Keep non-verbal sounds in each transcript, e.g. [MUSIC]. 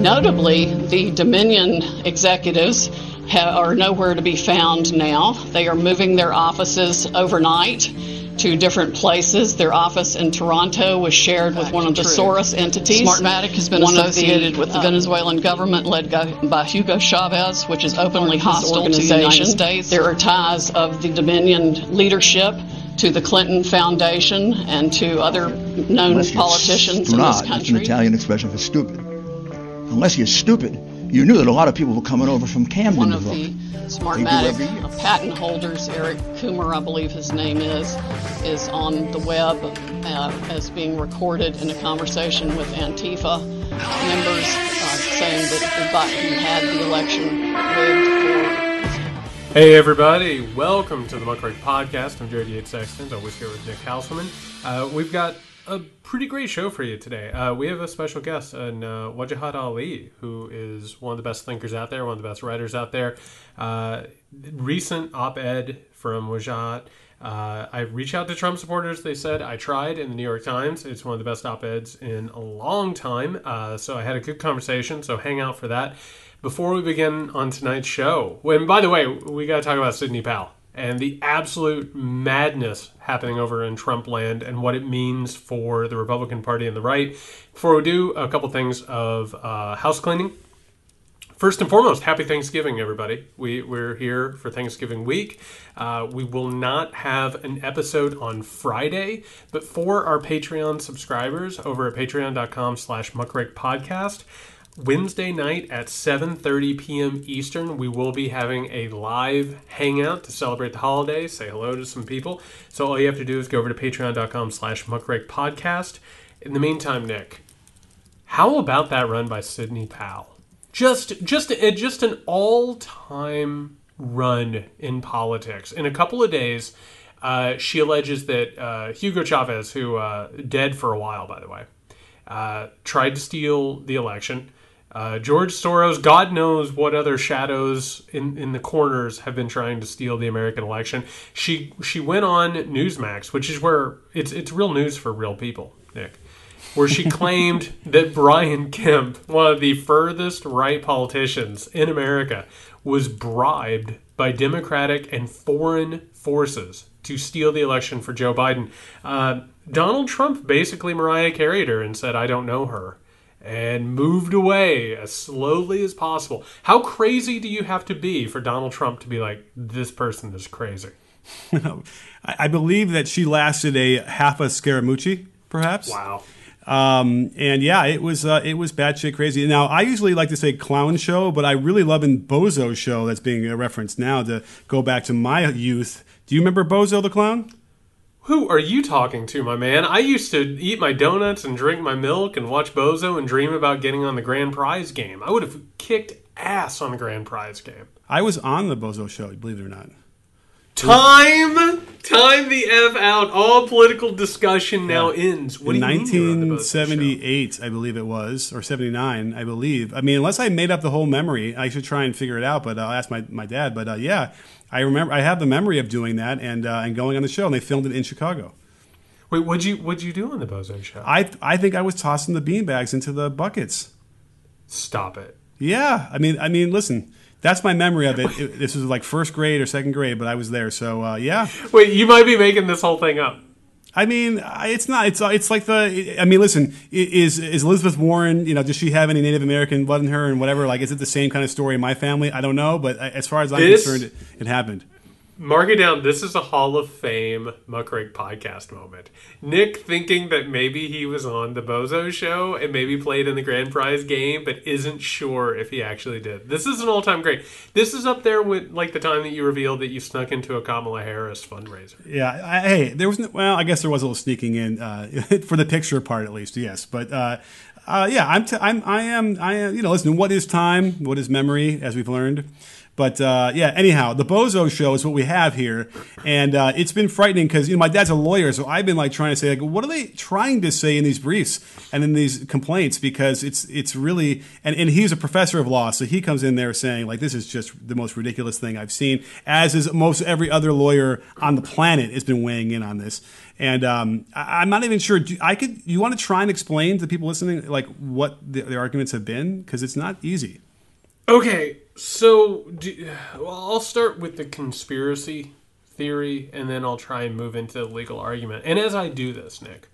Notably, the Dominion executives ha- are nowhere to be found now. They are moving their offices overnight to different places. Their office in Toronto was shared with one of the True. Soros entities. Smartmatic has been One of the, associated with the uh, Venezuelan government led by, by Hugo Chavez, which is openly hostile to the United. States. There are ties of the Dominion leadership to the Clinton Foundation and to other known Unless you're politicians in snot, this That's an country. Italian expression for stupid. Unless you're stupid, you knew that a lot of people were coming over from Camden One to of vote. the every. Smartmatic patent holders, Eric Coomer, I believe his name is, is on the web uh, as being recorded in a conversation with Antifa members uh, saying that Biden had the election rigged Hey everybody, welcome to the Muckrake Podcast. I'm Jared Yates Sexton, always here with Nick Hauselman. Uh, we've got a pretty great show for you today. Uh, we have a special guest, and uh, Wajahat Ali, who is one of the best thinkers out there, one of the best writers out there. Uh, recent op-ed from Wajahat. Uh, I reached out to Trump supporters. They said I tried in the New York Times. It's one of the best op-eds in a long time. Uh, so I had a good conversation. So hang out for that. Before we begin on tonight's show, and by the way, we got to talk about Sidney Powell and the absolute madness happening over in Trump land and what it means for the Republican Party and the right. Before we do, a couple things of uh, house cleaning. First and foremost, happy Thanksgiving, everybody. We, we're here for Thanksgiving week. Uh, we will not have an episode on Friday, but for our Patreon subscribers over at patreon.com slash muckrake podcast, Wednesday night at 7:30 p.m. Eastern, we will be having a live hangout to celebrate the holiday, say hello to some people. So all you have to do is go over to patreon.com slash muckrake podcast. In the meantime, Nick, how about that run by Sidney Powell? Just just just an all-time run in politics. In a couple of days, uh, she alleges that uh, Hugo Chavez, who uh, dead for a while, by the way, uh, tried to steal the election. Uh, George Soros, God knows what other shadows in, in the corners have been trying to steal the American election. She she went on Newsmax, which is where it's it's real news for real people, Nick, where she claimed [LAUGHS] that Brian Kemp, one of the furthest right politicians in America, was bribed by Democratic and foreign forces to steal the election for Joe Biden. Uh, Donald Trump basically Mariah carried her and said, "I don't know her." And moved away as slowly as possible. How crazy do you have to be for Donald Trump to be like, this person is crazy? [LAUGHS] I believe that she lasted a half a Scaramucci, perhaps. Wow. Um, and yeah, it was uh, it was batshit crazy. Now I usually like to say clown show, but I really love in Bozo show that's being referenced now to go back to my youth. Do you remember Bozo the clown? Who are you talking to, my man? I used to eat my donuts and drink my milk and watch Bozo and dream about getting on the grand prize game. I would have kicked ass on the grand prize game. I was on the Bozo show, believe it or not. Time, time the f out. All political discussion now ends. What in do you mean you're on the Bozo show? 1978, I believe it was, or 79, I believe. I mean, unless I made up the whole memory, I should try and figure it out. But I'll ask my, my dad. But uh, yeah, I remember. I have the memory of doing that and uh, and going on the show, and they filmed it in Chicago. Wait, what'd you what'd you do on the Bozo show? I I think I was tossing the beanbags into the buckets. Stop it. Yeah, I mean, I mean, listen, that's my memory of it. It- this was like first grade or second grade, but I was there. So uh, yeah, Wait, you might be making this whole thing up. I mean, it's not. It's it's like the. I mean, listen, is is Elizabeth Warren? You know, does she have any Native American blood in her and whatever? Like, is it the same kind of story in my family? I don't know, but uh, as far as I'm concerned, it, it happened. Mark it down. This is a Hall of Fame Muckrake podcast moment. Nick thinking that maybe he was on the Bozo show and maybe played in the grand prize game, but isn't sure if he actually did. This is an all time great. This is up there with like the time that you revealed that you snuck into a Kamala Harris fundraiser. Yeah. I, hey, there was. no- Well, I guess there was a little sneaking in uh, [LAUGHS] for the picture part, at least. Yes, but. Uh, uh, yeah, I'm, t- I'm, I am, I am, you know, listen, what is time? What is memory, as we've learned? But uh, yeah, anyhow, the Bozo Show is what we have here, and uh, it's been frightening because you know my dad's a lawyer, so I've been like trying to say like, what are they trying to say in these briefs and in these complaints? Because it's it's really and, and he's a professor of law, so he comes in there saying like this is just the most ridiculous thing I've seen, as is most every other lawyer on the planet has been weighing in on this. And um, I, am not even sure. Do, I could. You want to try and explain to people listening like what the, the arguments have been because it's not easy. Okay, so do, well, I'll start with the conspiracy theory, and then I'll try and move into the legal argument. And as I do this, Nick,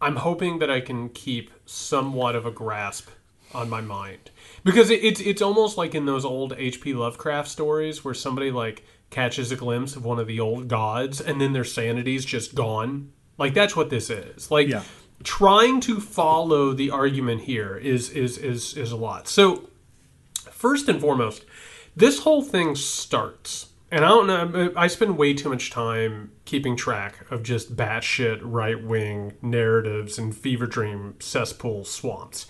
I'm hoping that I can keep somewhat of a grasp on my mind because it, it's it's almost like in those old H.P. Lovecraft stories where somebody like catches a glimpse of one of the old gods, and then their sanity's just gone. Like that's what this is. Like. Yeah. Trying to follow the argument here is is is is a lot. So first and foremost, this whole thing starts, and I don't know, I spend way too much time keeping track of just batshit right wing narratives and fever dream cesspool swamps.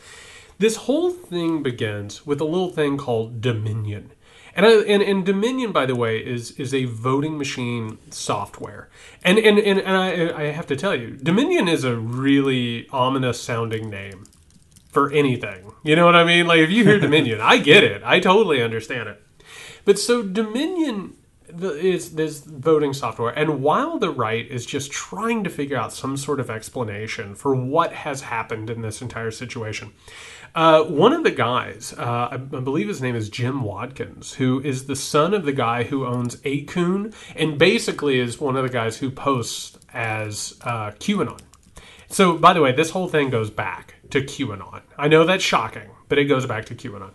This whole thing begins with a little thing called Dominion. And, I, and, and Dominion, by the way, is is a voting machine software. And and, and, and I, I have to tell you, Dominion is a really ominous sounding name for anything. You know what I mean? Like if you hear Dominion, I get it. I totally understand it. But so Dominion is this voting software, and while the right is just trying to figure out some sort of explanation for what has happened in this entire situation, uh, one of the guys, uh, I, believe his name is Jim Watkins, who is the son of the guy who owns 8kun, and basically is one of the guys who posts as uh, QAnon. So, by the way, this whole thing goes back to QAnon. I know that's shocking, but it goes back to QAnon.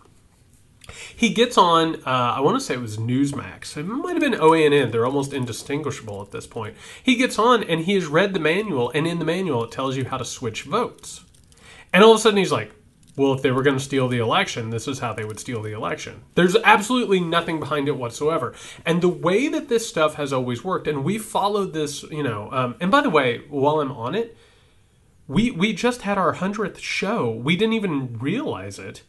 He gets on, uh, I want to say it was Newsmax. It might have been OANN. They're almost indistinguishable at this point. He gets on and he has read the manual, and in the manual it tells you how to switch votes. And all of a sudden he's like, well, if they were going to steal the election, this is how they would steal the election. There's absolutely nothing behind it whatsoever. And the way that this stuff has always worked, and we followed this, you know, um, and by the way, while I'm on it, we we just had our hundredth show. We didn't even realize it.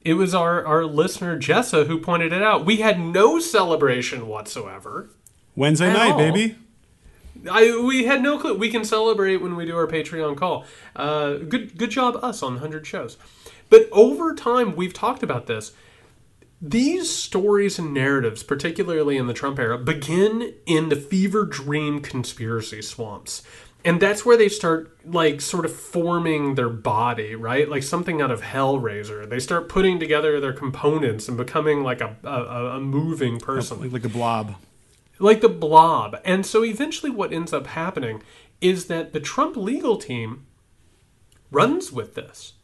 It was our our listener Jessa who pointed it out. We had no celebration whatsoever. Wednesday night, all. baby. I we had no clue. We can celebrate when we do our Patreon call. Uh, good good job us on hundred shows. But over time, we've talked about this. These stories and narratives, particularly in the Trump era, begin in the fever dream conspiracy swamps and that's where they start like sort of forming their body right? Like something out of hellraiser. They start putting together their components and becoming like a, a, a moving person. like, like a blob. Like the blob. And so eventually what ends up happening is that the trump legal team runs with this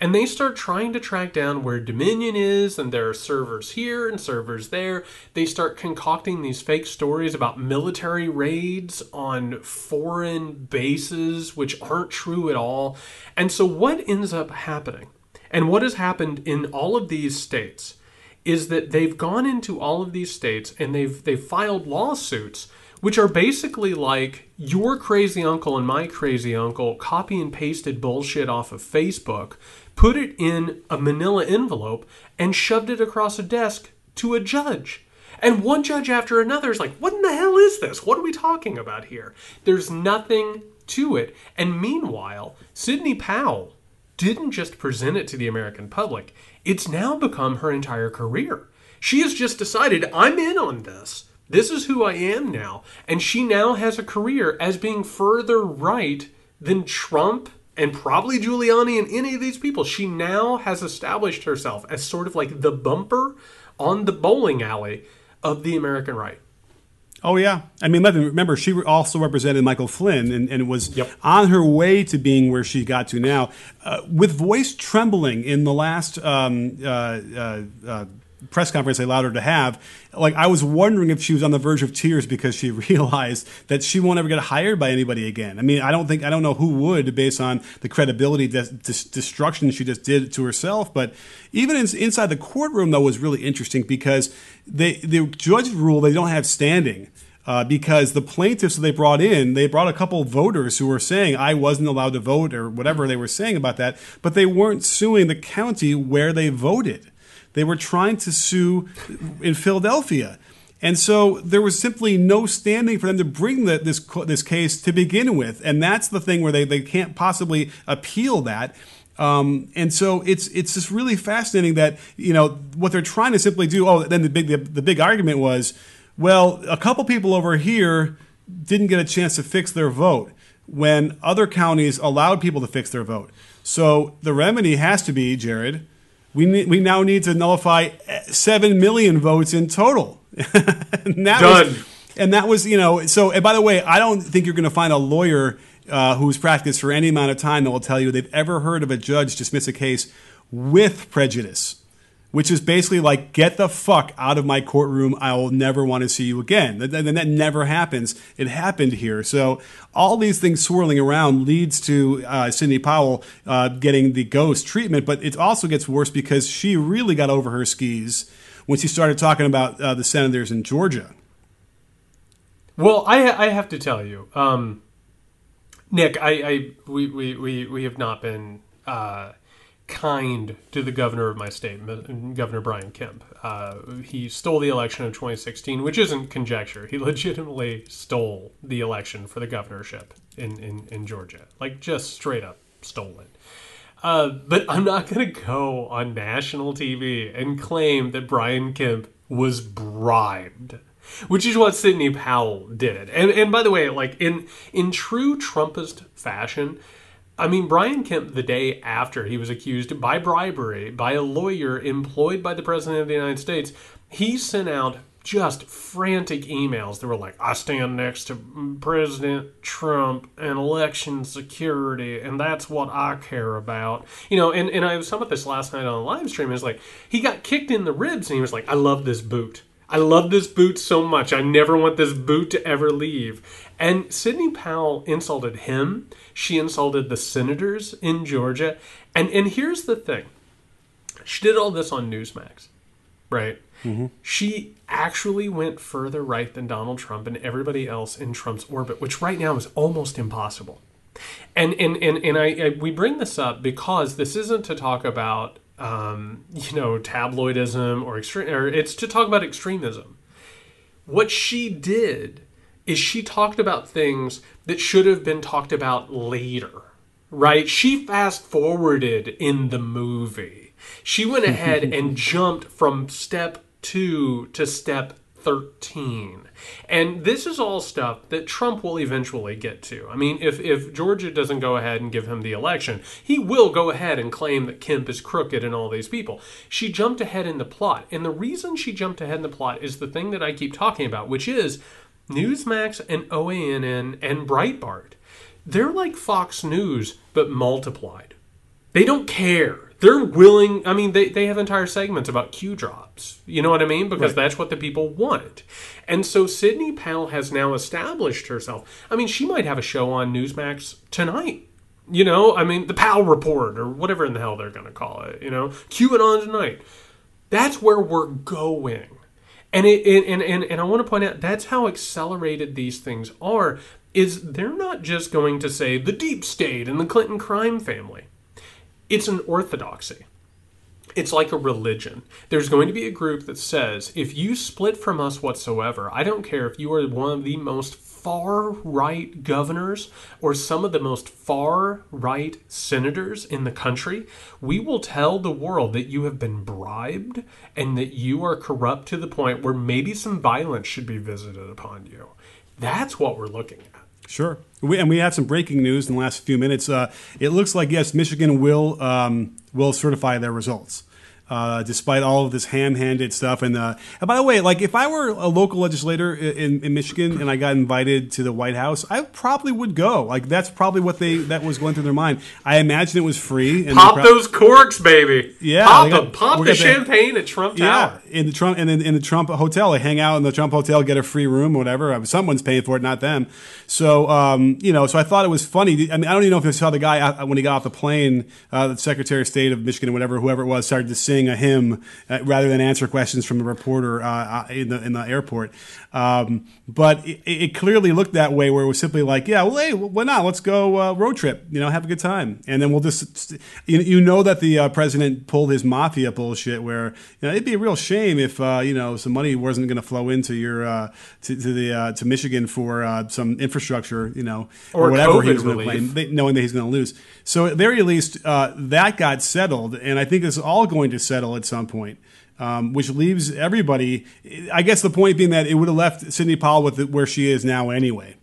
and they start trying to track down where Dominion is, and there are servers here and servers there. They start concocting these fake stories about military raids on foreign bases, which aren't true at all. And so, what ends up happening, and what has happened in all of these states, is that they've gone into all of these states and they've they've filed lawsuits which are basically like your crazy uncle and my crazy uncle copy and pasted bullshit off of Facebook put it in a manila envelope, and shoved it across a desk to a judge. And one judge after another is like, what in the hell is this? What are we talking about here? There's nothing to it. And meanwhile, Sidney Powell didn't just present it to the American public, it's now become her entire career. She has just decided, I'm in on this. This is who I am now. And she now has a career as being further right than Trump and probably Giuliani and any of these people. She now has established herself as sort of like the bumper on the bowling alley of the American right. Oh yeah, I mean, remember she also represented Michael Flynn and, and was yep. on her way to being where she got to now, uh, with voice trembling in the last um, uh, uh, uh press conference they allowed her to have, like I was wondering if she was on the verge of tears because she [LAUGHS] realized that she won't ever get hired by anybody again. I mean, I don't think I don't know who would based on the credibility des- des- destruction she just did to herself. But even in, inside the courtroom, though, was really interesting because they the judge ruled they don't have standing. Uh, because the plaintiffs that they brought in, they brought a couple voters who were saying I wasn't allowed to vote or whatever they were saying about that, but they weren't suing the county where they voted. They were trying to sue in Philadelphia. And so there was simply no standing for them to bring the, this this case to begin with, and that's the thing where they, they can't possibly appeal that. Um, and so it's it's just really fascinating that you know what they're trying to simply do. Oh, then the big the, the big argument was, well, a couple people over here didn't get a chance to fix their vote when other counties allowed people to fix their vote. So the remedy has to be, Jared, we, we now need to nullify 7 million votes in total. [LAUGHS] and that Done. Was, and that was, you know, so, and by the way, I don't think you're going to find a lawyer uh, who's practiced for any amount of time that will tell you they've ever heard of a judge dismiss a case with prejudice which is basically like, get the fuck out of my courtroom. I will never want to see you again. And that never happens. It happened here. So all these things swirling around leads to uh, Sidney Powell uh, getting the ghost treatment, but it also gets worse because she really got over her skis when she started talking about uh, the senators in Georgia. Well, I, I have to tell you, um, Nick, I, I we, we, we, we have not been uh, kind to the governor of my state, Governor Brian Kemp. Uh, he stole the election of 2016, which isn't conjecture. He [LAUGHS] legitimately stole the election for the governorship in, in, in Georgia. Like, just straight up stole it. Uh, but I'm not going to go on national TV and claim that Brian Kemp was bribed. Which is what Sidney Powell did. And, and by the way, like in in true Trumpist fashion, I mean, Brian Kemp, the day after he was accused by bribery by a lawyer employed by the President of the United States, he sent out just frantic emails that were like, I stand next to President Trump and election security, and that's what I care about. You know, and, and I was talking about this last night on a live stream. It's like, he got kicked in the ribs, and he was like, I love this boot. I love this boot so much. I never want this boot to ever leave. And Sidney Powell insulted him. She insulted the senators in Georgia. And and here's the thing. She did all this on Newsmax, right? Mm-hmm. She actually went further right than Donald Trump and everybody else in Trump's orbit, which right now is almost impossible. And and and, and I, I we bring this up because this isn't to talk about um, you know tabloidism or extreme, or it's to talk about extremism. What she did is she talked about things that should have been talked about later, right? She fast forwarded in the movie. She went ahead [LAUGHS] and jumped from step two to step 13. And this is all stuff that Trump will eventually get to. I mean, if, if Georgia doesn't go ahead and give him the election, he will go ahead and claim that Kemp is crooked and all these people. She jumped ahead in the plot. And the reason she jumped ahead in the plot is the thing that I keep talking about, which is Newsmax and OANN and Breitbart, they're like Fox News, but multiplied. They don't care. They're willing, I mean, they, they have entire segments about Q drops. You know what I mean? Because right. that's what the people want. And so Sidney Powell has now established herself. I mean, she might have a show on Newsmax tonight. You know, I mean, the Powell Report or whatever in the hell they're going to call it. You know, QAnon tonight. That's where we're going. And it and, and, and I want to point out that's how accelerated these things are is they're not just going to say the deep state and the Clinton crime family. It's an orthodoxy. It's like a religion. There's going to be a group that says, if you split from us whatsoever, I don't care if you are one of the most far right governors or some of the most far right senators in the country, we will tell the world that you have been bribed and that you are corrupt to the point where maybe some violence should be visited upon you. That's what we're looking at. Sure. We, and we have some breaking news in the last few minutes. Uh, it looks like, yes, Michigan will, um, will certify their results uh, despite all of this ham-handed stuff. And, uh, and, by the way, like if I were a local legislator in, in, Michigan and I got invited to the White House, I probably would go. Like that's probably what they that was going through their mind. I imagine it was free. And pop pro- those corks, baby. Yeah, pop got, Pop the champagne at Trump Tower. Yeah, in the Trump and in, in, the Trump hotel, they hang out in the Trump hotel, get a free room, whatever. Someone's paying for it, not them. So um, you know, so I thought it was funny. I mean, I don't even know if you saw the guy when he got off the plane, uh, the Secretary of State of Michigan, or whatever, whoever it was, started to sing sing a hymn uh, rather than answer questions from a reporter uh, uh, in the in the airport. Um, but it, it, clearly looked that way, where it was simply like, yeah, well, hey, why not? Let's go uh, road trip. You know, have a good time, and then we'll just you, you know that the uh, president pulled his mafia bullshit, where you know it'd be a real shame if uh, you know some money wasn't going to flow into your to, to, the to Michigan for some infrastructure, you know, or, or whatever COVID he was going to claim, knowing that he's going to lose. So at very least, that got settled, and I think it's all going to settle at some point. Um, which leaves everybody. I guess the point being that it would have left Sidney Powell with it where she is now anyway.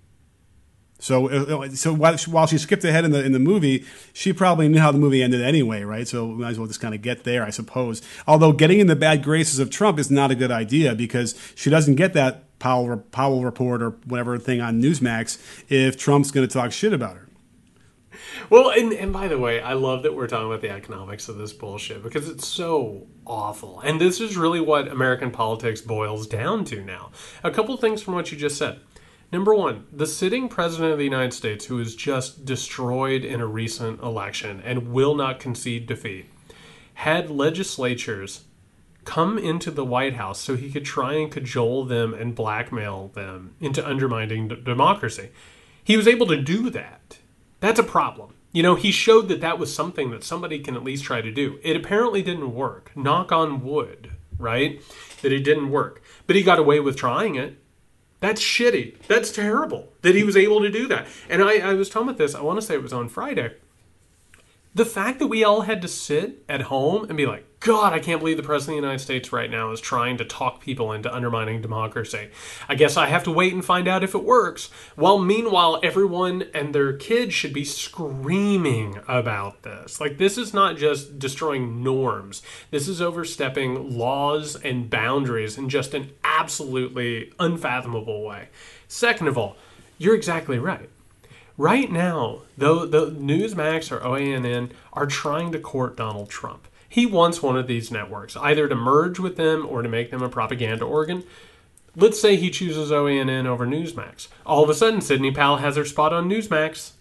So, uh, so while, while she skipped ahead in the in the movie, she probably knew how the movie ended anyway, right? So we might as well just kind of get there, I suppose. Although getting in the bad graces of Trump is not a good idea because she doesn't get that Powell Powell report or whatever thing on Newsmax if Trump's going to talk shit about her. Well, and, and by the way, I love that we're talking about the economics of this bullshit because it's so awful. And this is really what American politics boils down to now. A couple things from what you just said. Number one, the sitting president of the United States, who was just destroyed in a recent election and will not concede defeat, had legislatures come into the White House so he could try and cajole them and blackmail them into undermining d- democracy. He was able to do that that's a problem. You know, he showed that that was something that somebody can at least try to do. It apparently didn't work. Knock on wood, right? That it didn't work. But he got away with trying it. That's shitty. That's terrible that he was able to do that. And I, I was talking about this, I want to say it was on Friday. The fact that we all had to sit at home and be like, God, I can't believe the President of the United States right now is trying to talk people into undermining democracy. I guess I have to wait and find out if it works. While meanwhile, everyone and their kids should be screaming about this. Like, this is not just destroying norms, this is overstepping laws and boundaries in just an absolutely unfathomable way. Second of all, you're exactly right. Right now, though the Newsmax or OANN are trying to court Donald Trump. He wants one of these networks, either to merge with them or to make them a propaganda organ. Let's say he chooses OANN over Newsmax. All of a sudden, Sidney Powell has her spot on Newsmax.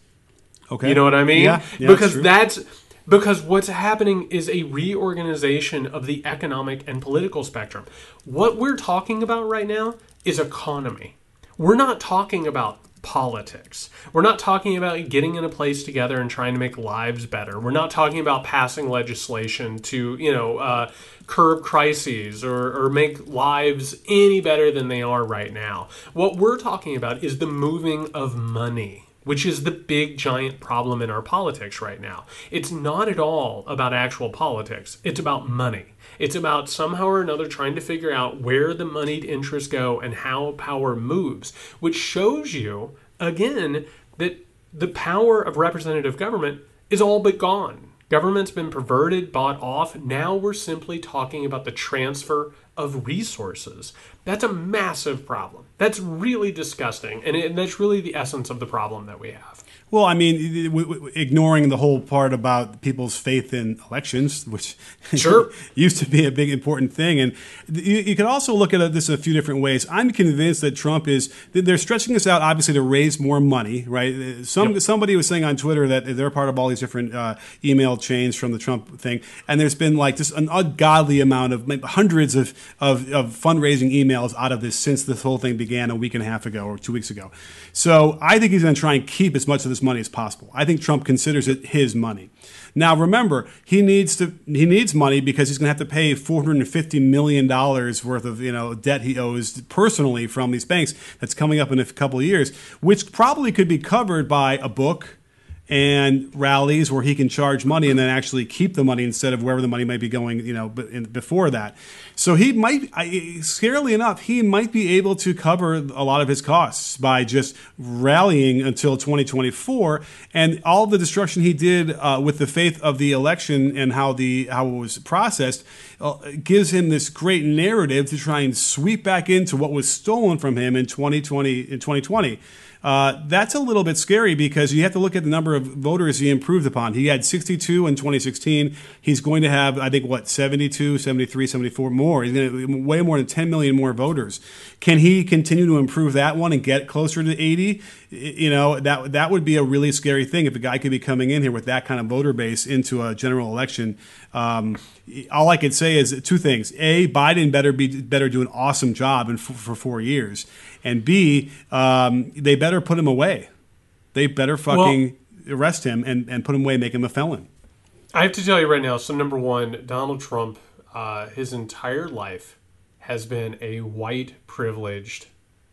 Okay. You know what I mean? Yeah. yeah because that's, that's because what's happening is a reorganization of the economic and political spectrum. What we're talking about right now is economy. We're not talking about politics. We're not talking about getting in a place together and trying to make lives better. We're not talking about passing legislation to, you know, uh, curb crises or, or make lives any better than they are right now. What we're talking about is the moving of money which is the big giant problem in our politics right now. It's not at all about actual politics, it's about money. It's about somehow or another trying to figure out where the moneyed interests go and how power moves, which shows you, again, that the power of representative government is all but gone. Government's been perverted, bought off. Now we're simply talking about the transfer of resources. That's a massive problem. That's really disgusting. And, it, and that's really the essence of the problem that we have. Well, I mean, ignoring the whole part about people's faith in elections, which sure. [LAUGHS] used to be a big important thing, and you, you can also look at this a few different ways. I'm convinced that Trump is they're stretching this out, obviously, to raise more money, right? Some yep. somebody was saying on Twitter that they're part of all these different uh, email chains from the Trump thing, and there's been like just an ungodly amount of hundreds of, of, of fundraising emails out of this since this whole thing began a week and a half ago or two weeks ago. So I think he's going to try and keep as much of this money as possible. I think Trump considers it his money. Now, remember, he needs to he needs money because he's going to have to pay 450 million dollars worth of you know debt he owes personally from these banks. That's coming up in a couple of years, which probably could be covered by a book and rallies where he can charge money and then actually keep the money instead of wherever the money might be going, you know, before that. So he might, scarily enough, he might be able to cover a lot of his costs by just rallying until 2024. And all the destruction he did uh, with the faith of the election and how the how it was processed uh, gives him this great narrative to try and sweep back into what was stolen from him in 2020 in 2020. Uh, that's a little bit scary because you have to look at the number of voters he improved upon. He had 62 in 2016. He's going to have, I think, what, 72, 73, 74 more. He's going to way more than 10 million more voters. Can he continue to improve that one and get closer to 80? You know, that that would be a really scary thing if a guy could be coming in here with that kind of voter base into a general election. Um, all I could say is two things: a, Biden better be better do an awesome job in, for four years, and b, um, they better put him away. They better fucking well, arrest him and, and put him away, make him a felon. I have to tell you right now. So number one, Donald Trump, uh, his entire life has been a white privileged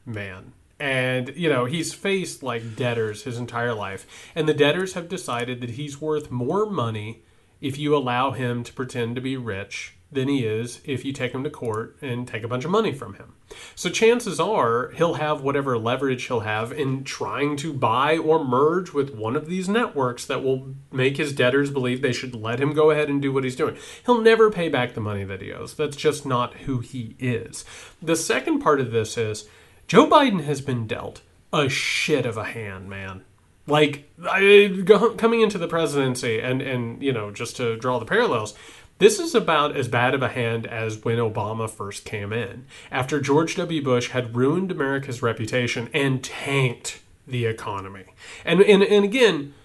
man and you know he's faced like debtors his entire life and the debtors have decided that he's worth more money if you allow him to pretend to be rich than he is if you take him to court and take a bunch of money from him. So chances are he'll have whatever leverage he'll have in trying to buy or merge with one of these networks that will make his debtors believe they should let him go ahead and do what he's doing. He'll never pay back the money that he owes. That's just not who he is. The second part of this is Joe Biden has been dealt a shit of a hand, man. Like I, coming into the presidency, and and you know, just to draw the parallels, this is about as bad of a hand as when Obama first came in, after George W. Bush had ruined America's reputation and tanked the economy. And and and again,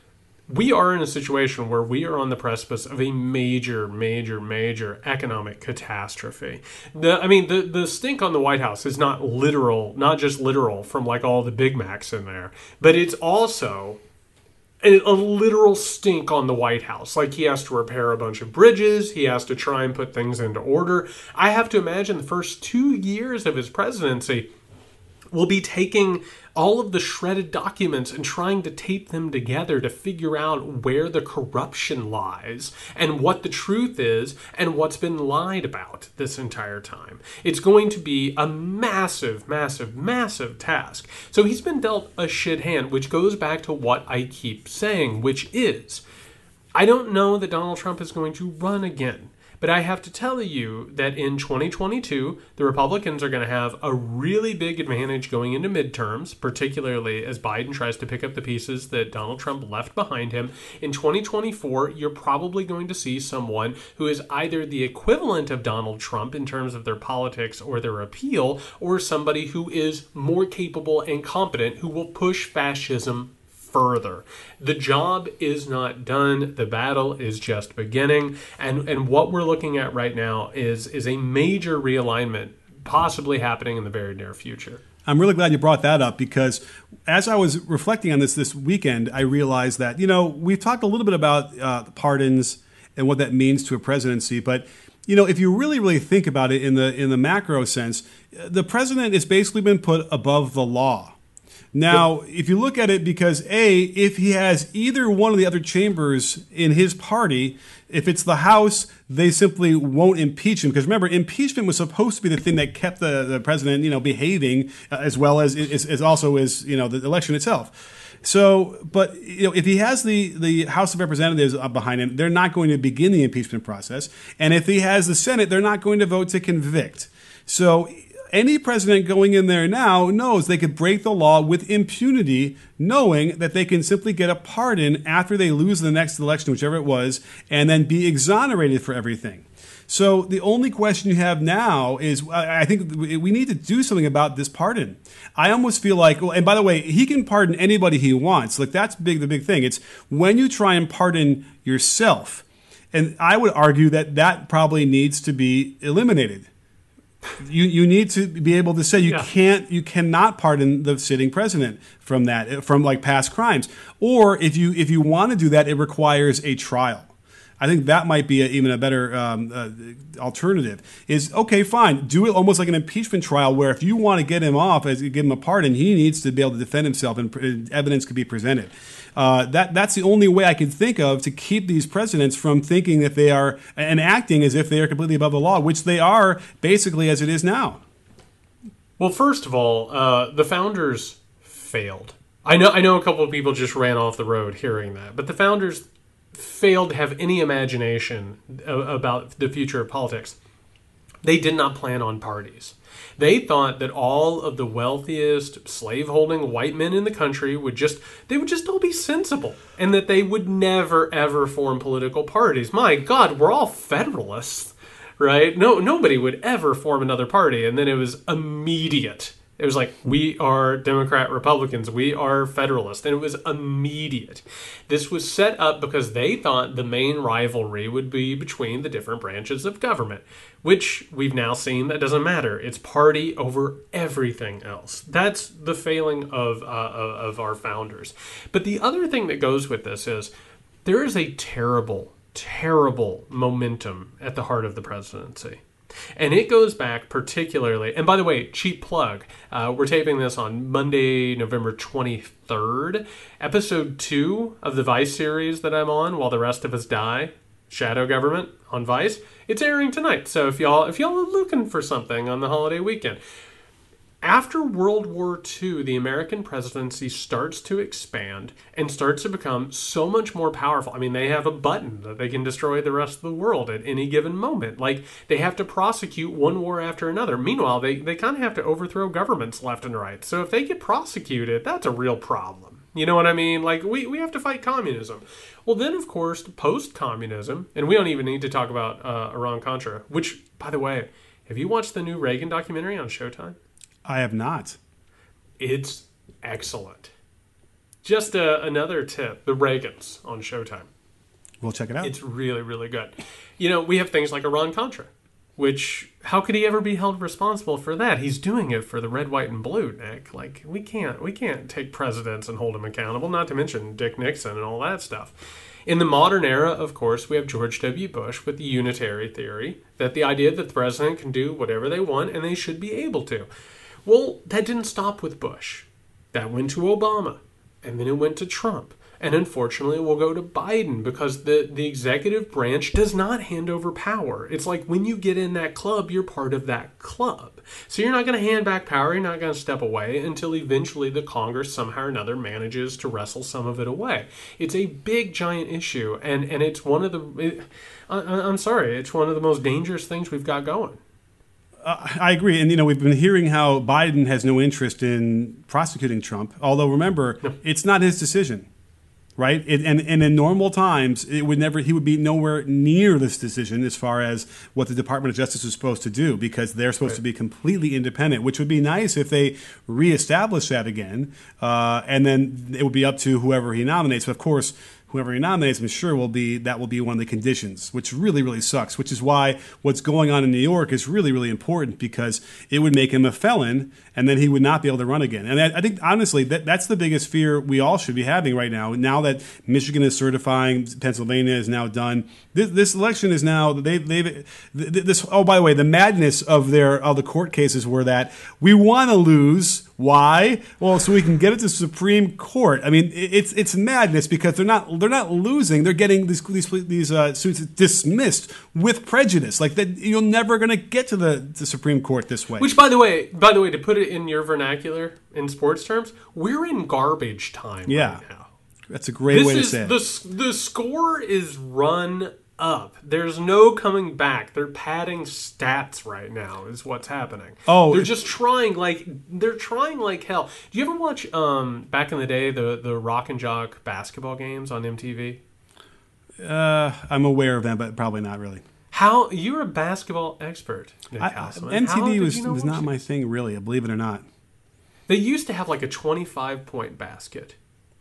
we are in a situation where we are on the precipice of a major, major, major economic catastrophe. The, I mean, the, the stink on the White House is not literal, not just literal from like all the Big Macs in there, but it's also a, a literal stink on the White House. Like he has to repair a bunch of bridges, he has to try and put things into order. I have to imagine the first two years of his presidency will be taking all of the shredded documents and trying to tape them together to figure out where the corruption lies and what the truth is and what's been lied about this entire time. It's going to be a massive, massive, massive task. So he's been dealt a shit hand, which goes back to what I keep saying, which is I don't know that Donald Trump is going to run again. But I have to tell you that in 2022, the Republicans are going to have a really big advantage going into midterms, particularly as Biden tries to pick up the pieces that Donald Trump left behind him. In 2024, you're probably going to see someone who is either the equivalent of Donald Trump in terms of their politics or their appeal, or somebody who is more capable and competent who will push fascism further. The job is not done. The battle is just beginning. And and what we're looking at right now is is a major realignment possibly happening in the very near future. I'm really glad you brought that up because as I was reflecting on this this weekend, I realized that, you know, we've talked a little bit about uh, pardons and what that means to a presidency, but you know, if you really, really think about it in the in the macro sense, the president has basically been put above the law. Now, if you look at it, because A, if he has either one of the other chambers in his party, if it's the House, they simply won't impeach him. Because remember, impeachment was supposed to be the thing that kept the, the president, you know, behaving uh, as well as, as, as also as, you know, the election itself. So, but you know, if he has the the House of Representatives behind him, they're not going to begin the impeachment process. And if he has the Senate, they're not going to vote to convict. So any president going in there now knows they could break the law with impunity, knowing that they can simply get a pardon after they lose the next election, whichever it was, and then be exonerated for everything. So the only question you have now is uh, I think we need to do something about this pardon. I almost feel like, well, and by the way, he can pardon anybody he wants. Like that's big, the big thing. It's when you try and pardon yourself. And I would argue that that probably needs to be eliminated you you need to be able to say you yeah. can't you cannot pardon the sitting president from that from like past crimes or if you if you want to do that it requires a trial I think that might be a, even a better um, uh, alternative. Is okay, fine. Do it almost like an impeachment trial, where if you want to get him off, as give him a pardon, he needs to be able to defend himself, and evidence could be presented. Uh, that that's the only way I can think of to keep these presidents from thinking that they are and acting as if they are completely above the law, which they are basically as it is now. Well, first of all, uh, the founders failed. I know I know a couple of people just ran off the road hearing that, but the founders failed to have any imagination about the future of politics. They did not plan on parties. They thought that all of the wealthiest slaveholding white men in the country would just they would just all be sensible and that they would never ever form political parties. My god, we're all federalists, right? No nobody would ever form another party and then it was immediate it was like, we are Democrat Republicans, we are Federalists. And it was immediate. This was set up because they thought the main rivalry would be between the different branches of government, which we've now seen that doesn't matter. It's party over everything else. That's the failing of, uh, of our founders. But the other thing that goes with this is there is a terrible, terrible momentum at the heart of the presidency. And it goes back particularly, and by the way, cheap plug. Uh, we're taping this on Monday, November 23rd. Episode two of the Vice series that I'm on, While the Rest of Us Die, Shadow Government on Vice. It's airing tonight. So if y'all if y'all are looking for something on the holiday weekend, after World War II, the American presidency starts to expand and starts to become so much more powerful. I mean, they have a button that they can destroy the rest of the world at any given moment. Like, they have to prosecute one war after another. Meanwhile, they, they kind of have to overthrow governments left and right. So if they get prosecuted, that's a real problem. You know what I mean? Like, we, we have to fight communism. Well, then, of course, post communism, and we don't even need to talk about uh, Iran Contra, which, by the way, have you watched the new Reagan documentary on Showtime? I have not. It's excellent. Just uh, another tip the Reagans on Showtime. We'll check it out. It's really, really good. You know, we have things like Iran Contra, which, how could he ever be held responsible for that? He's doing it for the red, white, and blue, Nick. Like, we can't, we can't take presidents and hold them accountable, not to mention Dick Nixon and all that stuff. In the modern era, of course, we have George W. Bush with the unitary theory that the idea that the president can do whatever they want and they should be able to. Well, that didn't stop with Bush. That went to Obama, and then it went to Trump. And unfortunately, it will go to Biden because the, the executive branch does not hand over power. It's like when you get in that club, you're part of that club. So you're not going to hand back power, you're not going to step away until eventually the Congress somehow or another manages to wrestle some of it away. It's a big, giant issue, and, and it's one of the. It, I, I'm sorry, it's one of the most dangerous things we've got going. Uh, I agree, and you know we've been hearing how Biden has no interest in prosecuting Trump. Although remember, no. it's not his decision, right? It, and and in normal times, it would never he would be nowhere near this decision as far as what the Department of Justice is supposed to do because they're supposed right. to be completely independent. Which would be nice if they reestablish that again, uh, and then it would be up to whoever he nominates. But of course whoever he nominates, I'm sure will be that will be one of the conditions, which really really sucks. Which is why what's going on in New York is really really important because it would make him a felon, and then he would not be able to run again. And I, think honestly that that's the biggest fear we all should be having right now. Now that Michigan is certifying, Pennsylvania is now done. This, this election is now they've they've this. Oh, by the way, the madness of their of the court cases were that we want to lose why? Well, so we can get it to Supreme Court. I mean, it's it's madness because they're not they're not losing. They're getting these these, these uh, suits dismissed with prejudice. Like that, you're never going to get to the, the Supreme Court this way. Which, by the way, by the way, to put it in your vernacular in sports terms, we're in garbage time. Yeah. Right now. That's a great this way to is, say it. The, the score is run up. There's no coming back. They're padding stats right now. Is what's happening. Oh, they're just trying like they're trying like hell. Do you ever watch um back in the day the the Rock and Jock basketball games on MTV? Uh, I'm aware of them, but probably not really. How you're a basketball expert, Nick I, MTV was you know was not my thing really. Believe it or not. They used to have like a 25 point basket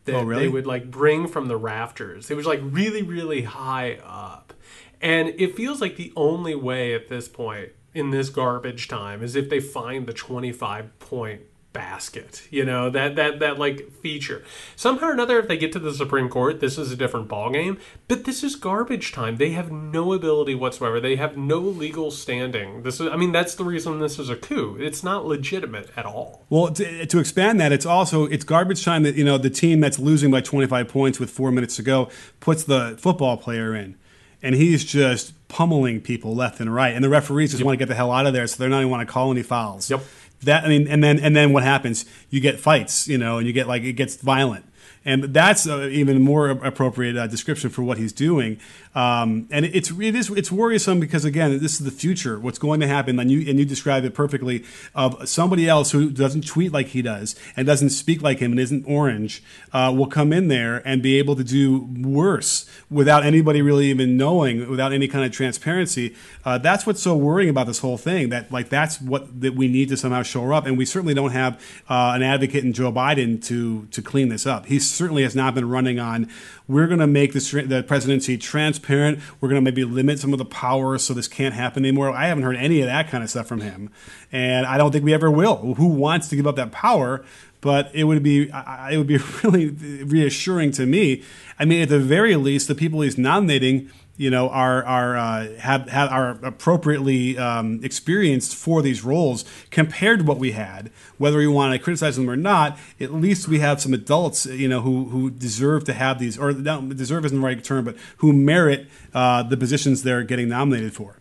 that oh, really? they would like bring from the rafters. It was like really, really high up. And it feels like the only way at this point in this garbage time is if they find the 25 point basket you know that that that like feature. Somehow or another if they get to the supreme court this is a different ball game but this is garbage time. They have no ability whatsoever. They have no legal standing. This is i mean that's the reason this is a coup. It's not legitimate at all. Well to, to expand that it's also it's garbage time that you know the team that's losing by 25 points with four minutes to go puts the football player in. And he's just pummeling people left and right. And the referees just yep. want to get the hell out of there so they're not even want to call any fouls. Yep that I mean, and then and then what happens? You get fights, you know, and you get like it gets violent, and that's uh, even more appropriate uh, description for what he's doing. Um, and it's it is it's worrisome because again, this is the future. What's going to happen? And you and you describe it perfectly of somebody else who doesn't tweet like he does and doesn't speak like him and isn't orange uh, will come in there and be able to do worse without anybody really even knowing, without any kind of transparency. Uh, that's what's so worrying about this whole thing. That like that's what that we need to somehow shore up, and we certainly don't have uh, an advocate in Joe Biden to to clean this up. He certainly has not been running on. We're going to make the presidency transparent. We're going to maybe limit some of the power so this can't happen anymore. I haven't heard any of that kind of stuff from him, and I don't think we ever will. Who wants to give up that power? But it would be it would be [LAUGHS] really reassuring to me. I mean, at the very least, the people he's nominating you know are are uh, have, have are appropriately um, experienced for these roles compared to what we had. Whether we want to criticize them or not, at least we have some adults you know who who deserve to have these or no, deserve isn't the right term, but who merit uh, the positions they're getting nominated for.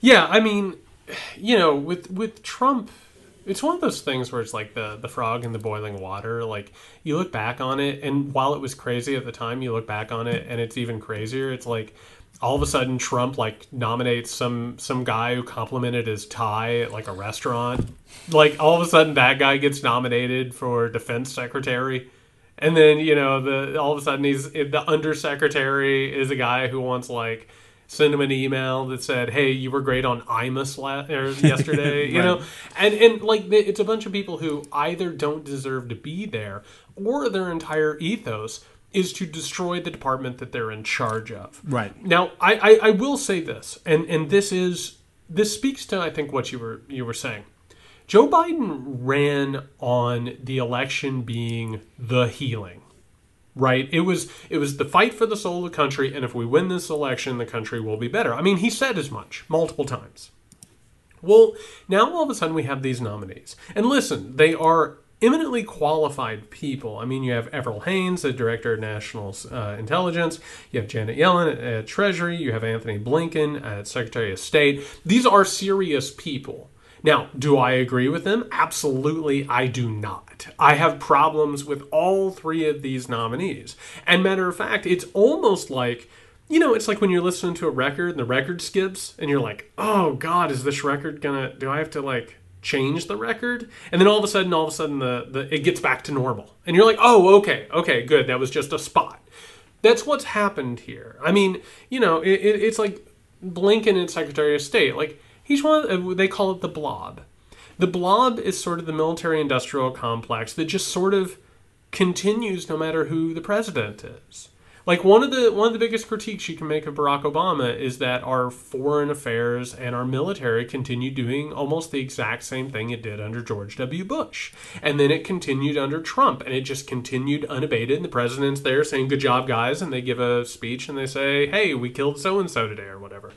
Yeah, I mean, you know, with with Trump it's one of those things where it's like the the frog in the boiling water. Like you look back on it, and while it was crazy at the time, you look back on it, and it's even crazier. It's like all of a sudden Trump like nominates some some guy who complimented his tie at like a restaurant. Like all of a sudden that guy gets nominated for defense secretary. And then, you know, the all of a sudden he's the undersecretary is a guy who wants like send him an email that said, "Hey, you were great on Imus la- [LAUGHS] yesterday," right. you know, and and like it's a bunch of people who either don't deserve to be there or their entire ethos is to destroy the department that they're in charge of. Right now, I, I, I will say this, and and this is this speaks to I think what you were you were saying. Joe Biden ran on the election being the healing right it was it was the fight for the soul of the country and if we win this election the country will be better i mean he said as much multiple times well now all of a sudden we have these nominees and listen they are eminently qualified people. I mean, you have Avril Haines, the director of national uh, intelligence. You have Janet Yellen at, at, Treasury. You have Antony Blinken at Secretary of State. These are serious people. Now, do I agree with them? Absolutely, I do not. I have problems with all three of these nominees. And matter of fact, it's almost like you know, it's like when you're listening to a record and the record skips and you're like, "Oh god, is this record going to do I have to like change the record?" And then all of a sudden all of a sudden the, the it gets back to normal. And you're like, "Oh, okay. Okay, good. That was just a spot." That's what's happened here. I mean, you know, it, it, it's like Blinken and Secretary of State. Like He's one. Of, they call it the blob. The blob is sort of the military-industrial complex that just sort of continues no matter who the president is. Like one of the one of the biggest critiques you can make of Barack Obama is that our foreign affairs and our military continue doing almost the exact same thing it did under George W. Bush. And then it continued under Trump and it just continued unabated and the president's there saying good job guys and they give a speech and they say, "Hey, we killed so and so today" or whatever.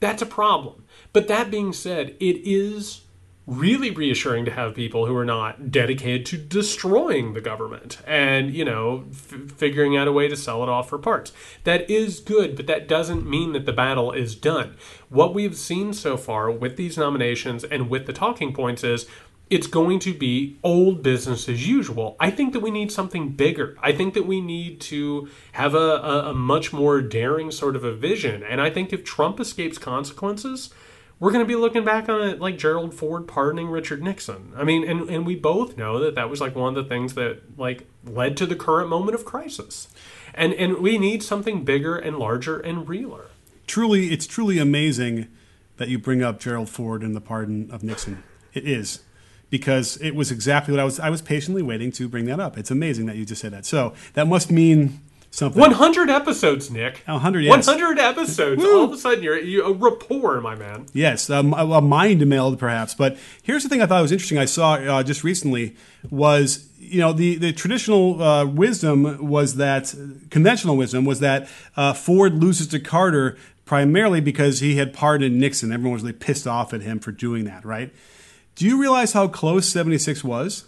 That's a problem. But that being said, it is really reassuring to have people who are not dedicated to destroying the government and you know f- figuring out a way to sell it off for parts that is good but that doesn't mean that the battle is done what we've seen so far with these nominations and with the talking points is it's going to be old business as usual. I think that we need something bigger. I think that we need to have a, a, a, much more daring sort of a vision. And I think if Trump escapes consequences, we're going to be looking back on it like Gerald Ford pardoning Richard Nixon. I mean, and, and we both know that that was like one of the things that like led to the current moment of crisis. And, and we need something bigger and larger and realer. Truly, it's truly amazing that you bring up Gerald Ford and the pardon of Nixon. It is because it was exactly what I was. I was patiently waiting to bring that up. It's amazing that you just said that. So that must mean something. 100 episodes, Nick. 100, yes. 100 episodes. All of a sudden, you're, you're a rapport, my man. Yes, um, a, a, mind meld, perhaps. But here's the thing I thought was interesting. I saw uh, just recently was you know the the traditional uh, wisdom was that conventional wisdom was that uh, Ford loses to Carter primarily because he had pardoned Nixon. Everyone was really pissed off at him for doing that, right? Do you realize how close 76 was?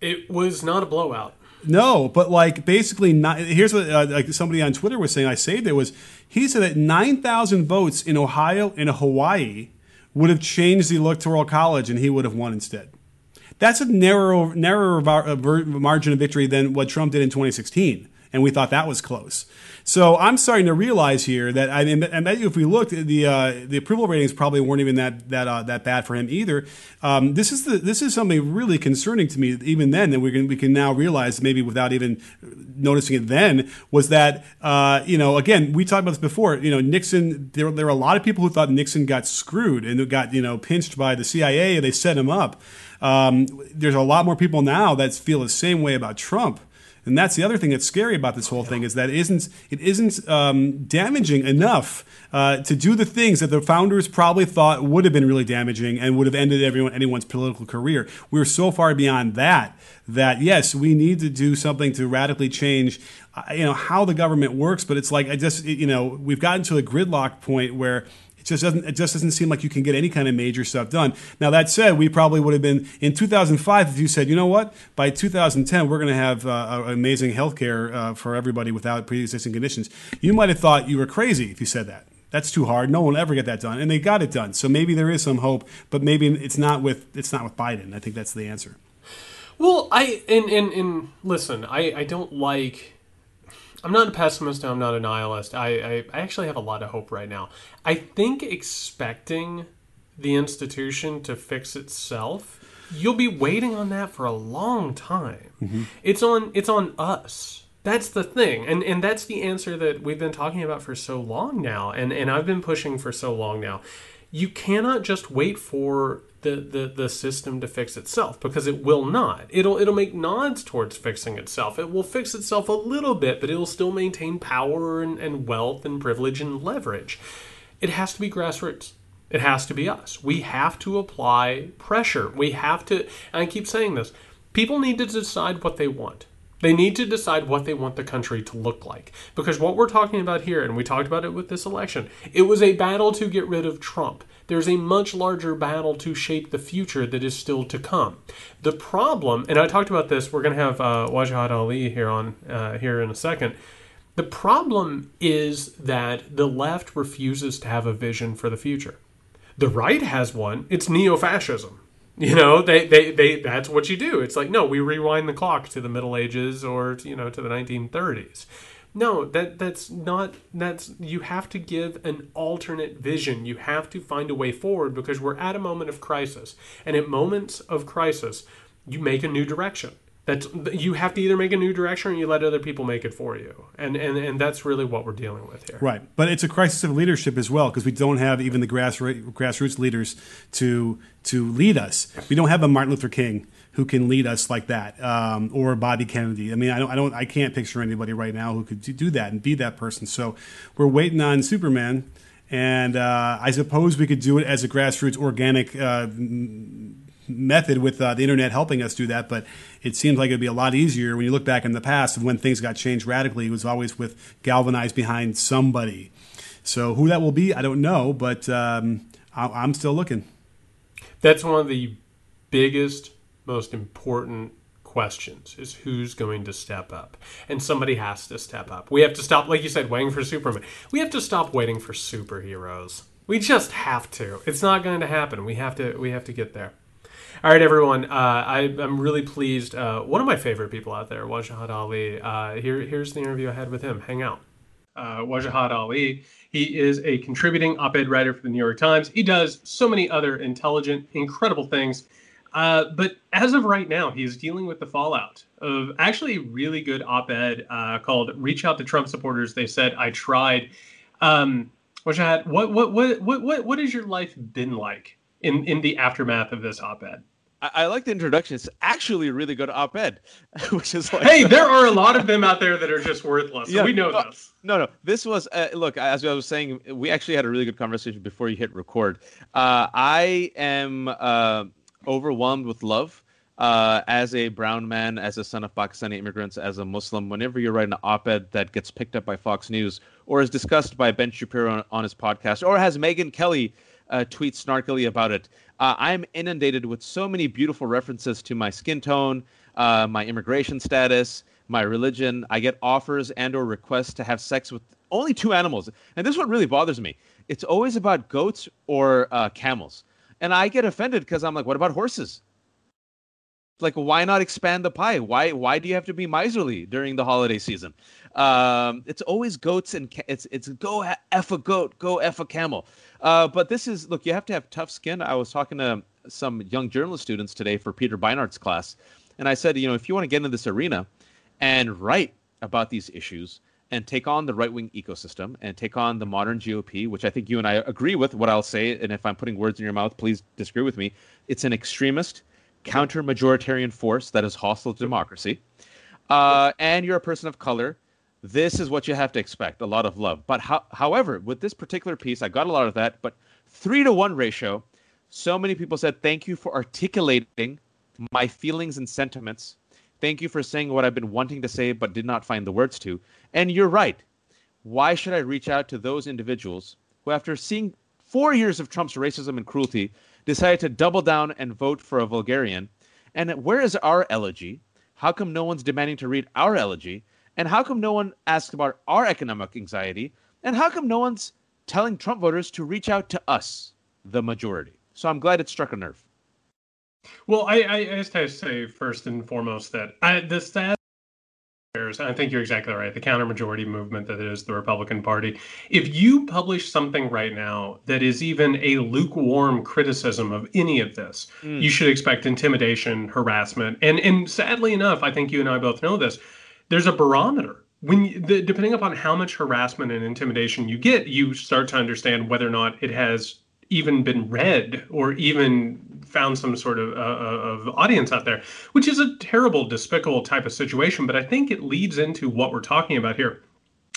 It was not a blowout. No, but like basically, not, here's what uh, like somebody on Twitter was saying. I saved it was he said that 9,000 votes in Ohio and Hawaii would have changed the electoral college, and he would have won instead. That's a narrow, narrower uh, margin of victory than what Trump did in 2016 and we thought that was close. So I'm starting to realize here that I mean, and if we looked, the uh, the approval ratings probably weren't even that that uh, that bad for him either. Um, this is the this is something really concerning to me. Even then, that we can we can now realize maybe without even noticing it then was that uh, you know again we talked about this before. You know Nixon. There there were a lot of people who thought Nixon got screwed and got you know pinched by the CIA. And they set him up. Um, there's a lot more people now that feel the same way about Trump. And that's the other thing that's scary about this whole thing is that it isn't it isn't um, damaging enough uh, to do the things that the founders probably thought would have been really damaging and would have ended everyone anyone's political career. We're so far beyond that that yes, we need to do something to radically change, uh, you know, how the government works. But it's like I just you know we've gotten to a gridlock point where just doesn't. It just doesn't seem like you can get any kind of major stuff done. Now that said, we probably would have been in 2005 if you said, you know what, by 2010 we're going to have uh, amazing health care uh, for everybody without pre-existing conditions. You might have thought you were crazy if you said that. That's too hard. No one will ever get that done, and they got it done. So maybe there is some hope, but maybe it's not with it's not with Biden. I think that's the answer. Well, I and and, and listen, I I don't like I'm not a pessimist. I'm not a nihilist. I, I, I actually have a lot of hope right now. I think expecting the institution to fix itself, you'll be waiting on that for a long time. Mm-hmm. It's on it's on us. That's the thing. And and that's the answer that we've been talking about for so long now and and I've been pushing for so long now. You cannot just wait for the, the, the system to fix itself because it will not. It'll it'll make nods towards fixing itself. It will fix itself a little bit, but it'll still maintain power and, and wealth and privilege and leverage. It has to be grassroots. It has to be us. We have to apply pressure. We have to and I keep saying this. People need to decide what they want. They need to decide what they want the country to look like. Because what we're talking about here, and we talked about it with this election, it was a battle to get rid of Trump there's a much larger battle to shape the future that is still to come. The problem, and I talked about this, we're going to have uh, Wajahat Ali here on uh, here in a second. The problem is that the left refuses to have a vision for the future. The right has one. It's neo-fascism. You know, they, they, they that's what you do. It's like, no, we rewind the clock to the Middle Ages or, you know, to the 1930s. No, that that's not that's you have to give an alternate vision. You have to find a way forward because we're at a moment of crisis. And at moments of crisis, you make a new direction. That's you have to either make a new direction or you let other people make it for you. And and and that's really what we're dealing with here. Right. But it's a crisis of leadership as well because we don't have even the grassroots grassroots leaders to to lead us. We don't have a Martin Luther King who can lead us like that, um, or Bobby Kennedy. I mean, I don't, I don't, I can't picture anybody right now who could do that and be that person. So we're waiting on Superman, and uh, I suppose we could do it as a grassroots organic. Uh, method with uh, the internet helping us do that, but it seems like it'd be a lot easier when you look back in the past of when things got changed radically. It was always with galvanized behind somebody. So who that will be, I don't know, but um, I- I'm still looking. That's one of the biggest most important questions is who's going to step up. And somebody has to step up. We have to stop like you said waiting for superman. We have to stop waiting for superheroes. We just have to. It's not going to happen. We have to we have to get there all right everyone uh, I, am really pleased uh, one of my favorite people out there wajahat ali uh, here, here's the interview i had with him hang out uh, wajahat ali he is a contributing op-ed writer for the new york times he does so many other intelligent incredible things uh, but as of right now, he's dealing with the fallout of actually a really good op-ed uh, called "Reach Out to Trump Supporters." They said, "I tried." Um, had. What what what what what what has your life been like in in the aftermath of this op-ed? I, I like the introduction. It's actually a really good op-ed, [LAUGHS] which is like, hey, there are a lot of them out there that are just worthless. Yeah, we know no, this. No, no, this was uh, look. As I was saying, we actually had a really good conversation before you hit record. Uh, I am. Uh, overwhelmed with love uh, as a brown man, as a son of Pakistani immigrants, as a Muslim, whenever you write an op ed that gets picked up by Fox News or is discussed by Ben Shapiro on, on his podcast or has Megyn Kelly uh, tweet snarkily about it, uh, I'm inundated with so many beautiful references to my skin tone, uh, my immigration status, my religion. I get offers and or requests to have sex with only two animals. And this is what really bothers me. It's always about goats or uh, camels and I get offended because I'm like, what about horses? Like, why not expand the pie? Why why do you have to be miserly during the holiday season? Um, it's always goats and ca- it's it's go f a goat, go f a camel. Uh, but this is look, you have to have tough skin. I was talking to some young journalist students today for Peter Beinart's class, and I said, you know, if you want to get into this arena and write about these issues and take on the right wing ecosystem and take on the modern GOP, which I think you and I agree with what I'll say. And if I'm putting words in your mouth, please disagree with me. It's an extremist, counter majoritarian force that is hostile to democracy. Uh, and you're a person of color. This is what you have to expect a lot of love. But ho- however, with this particular piece, I got a lot of that. But three to one ratio, so many people said, Thank you for articulating my feelings and sentiments Thank you for saying what I've been wanting to say but did not find the words to. And you're right. Why should I reach out to those individuals who, after seeing four years of Trump's racism and cruelty, decided to double down and vote for a vulgarian? And where is our elegy? How come no one's demanding to read our elegy? And how come no one asks about our economic anxiety? And how come no one's telling Trump voters to reach out to us, the majority? So I'm glad it struck a nerve. Well, I, I, just have to say first and foremost that I, the I think you're exactly right. The counter majority movement that is the Republican Party. If you publish something right now that is even a lukewarm criticism of any of this, mm. you should expect intimidation, harassment, and and sadly enough, I think you and I both know this. There's a barometer when you, the, depending upon how much harassment and intimidation you get, you start to understand whether or not it has even been read or even found some sort of, uh, uh, of audience out there, which is a terrible, despicable type of situation. But I think it leads into what we're talking about here.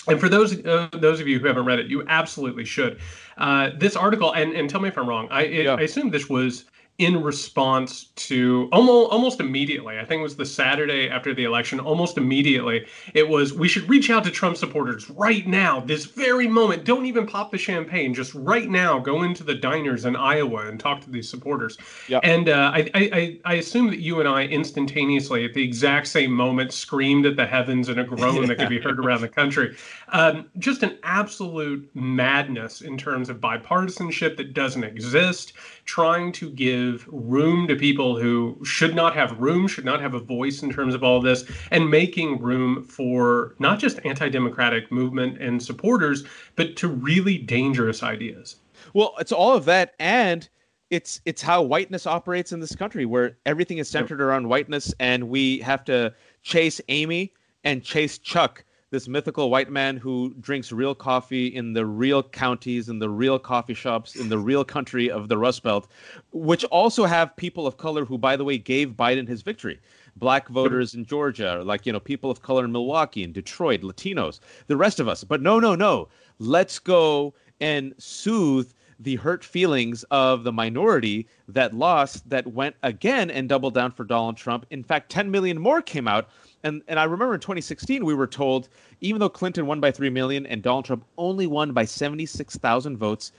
And for those uh, those of you who haven't read it, you absolutely should. Uh, this article, and, and tell me if I'm wrong. I, it, yeah. I assume this was in response to almost almost immediately. I think it was the Saturday after the election. Almost immediately, it was we should reach out to Trump supporters right now, this very moment. Don't even pop the champagne. Just right now, go into the diners in Iowa and talk to these supporters. Yep. And uh, I, I I assume that you and I instantaneously, at the exact same moment, screamed at the heavens in a groan that could be heard around the country. Um, just an absolute madness in terms of bipartisanship that doesn't exist. Trying to give room to people who should not have room, should not have a voice in terms of all this, and making room for not just anti democratic movement and supporters, but to really dangerous ideas. Well, it's all of that. And it's it's how whiteness operates in this country where everything is centered around whiteness and we have to chase Amy and chase Chuck this mythical white man who drinks real coffee in the real counties, in the real coffee shops, in the real country of the Rust Belt, which also have people of color who, by the way, gave Biden his victory. Black voters in Georgia, like, you know, people of color in Milwaukee and Detroit, Latinos, the rest of us. But no, no, no. Let's go and soothe the hurt feelings of the minority that lost, that went again and doubled down for Donald Trump. In fact, 10 million more came out and and I remember in 2016 we were told even though Clinton won by 3 million and Donald Trump only won by 76,000 votes,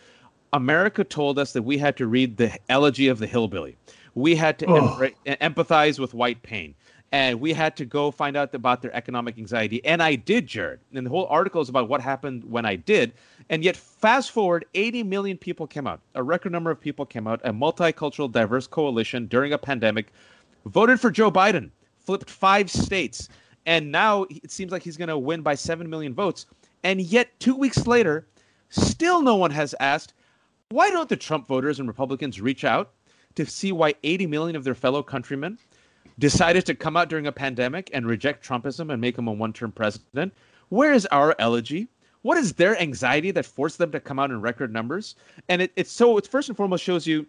America told us that we had to read the elegy of the hillbilly. We had to oh. empathize with white pain. And we had to go find out about their economic anxiety. And I did, Jared. And the whole article is about what happened when I did. And yet, fast forward, 80 million people came out. A record number of people came out. A multicultural, diverse coalition during a pandemic voted for Joe Biden flipped five states, and now it seems like he's going to win by 7 million votes. And yet, two weeks later, still no one has asked why don't the Trump voters and Republicans reach out to see why 80 million of their fellow countrymen decided to come out during a pandemic and reject Trumpism and make him a one term president? Where is our elegy? What is their anxiety that forced them to come out in record numbers? And it, it's so, it's first and foremost shows you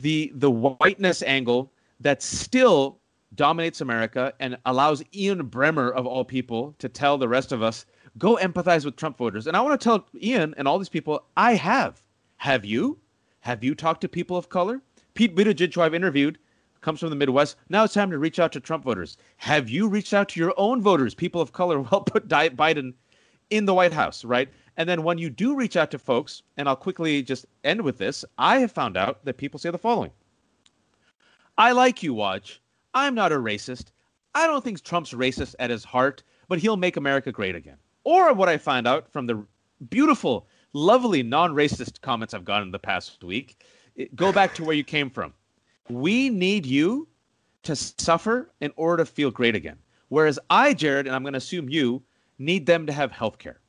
the the whiteness angle that still dominates America and allows Ian Bremmer, of all people, to tell the rest of us, go empathize with Trump voters. And I want to tell Ian and all these people, I have. Have you? Have you talked to people of color? Pete Buttigieg, who I've interviewed, comes from the Midwest. Now it's time to reach out to Trump voters. Have you reached out to your own voters, people of color, [LAUGHS] who helped put Biden in the White House, right? And then when you do reach out to folks, and I'll quickly just end with this, I have found out that people say the following I like you, Waj. I'm not a racist. I don't think Trump's racist at his heart, but he'll make America great again. Or what I find out from the beautiful, lovely, non racist comments I've gotten in the past week go back to where you came from. We need you to suffer in order to feel great again. Whereas I, Jared, and I'm going to assume you, need them to have health care,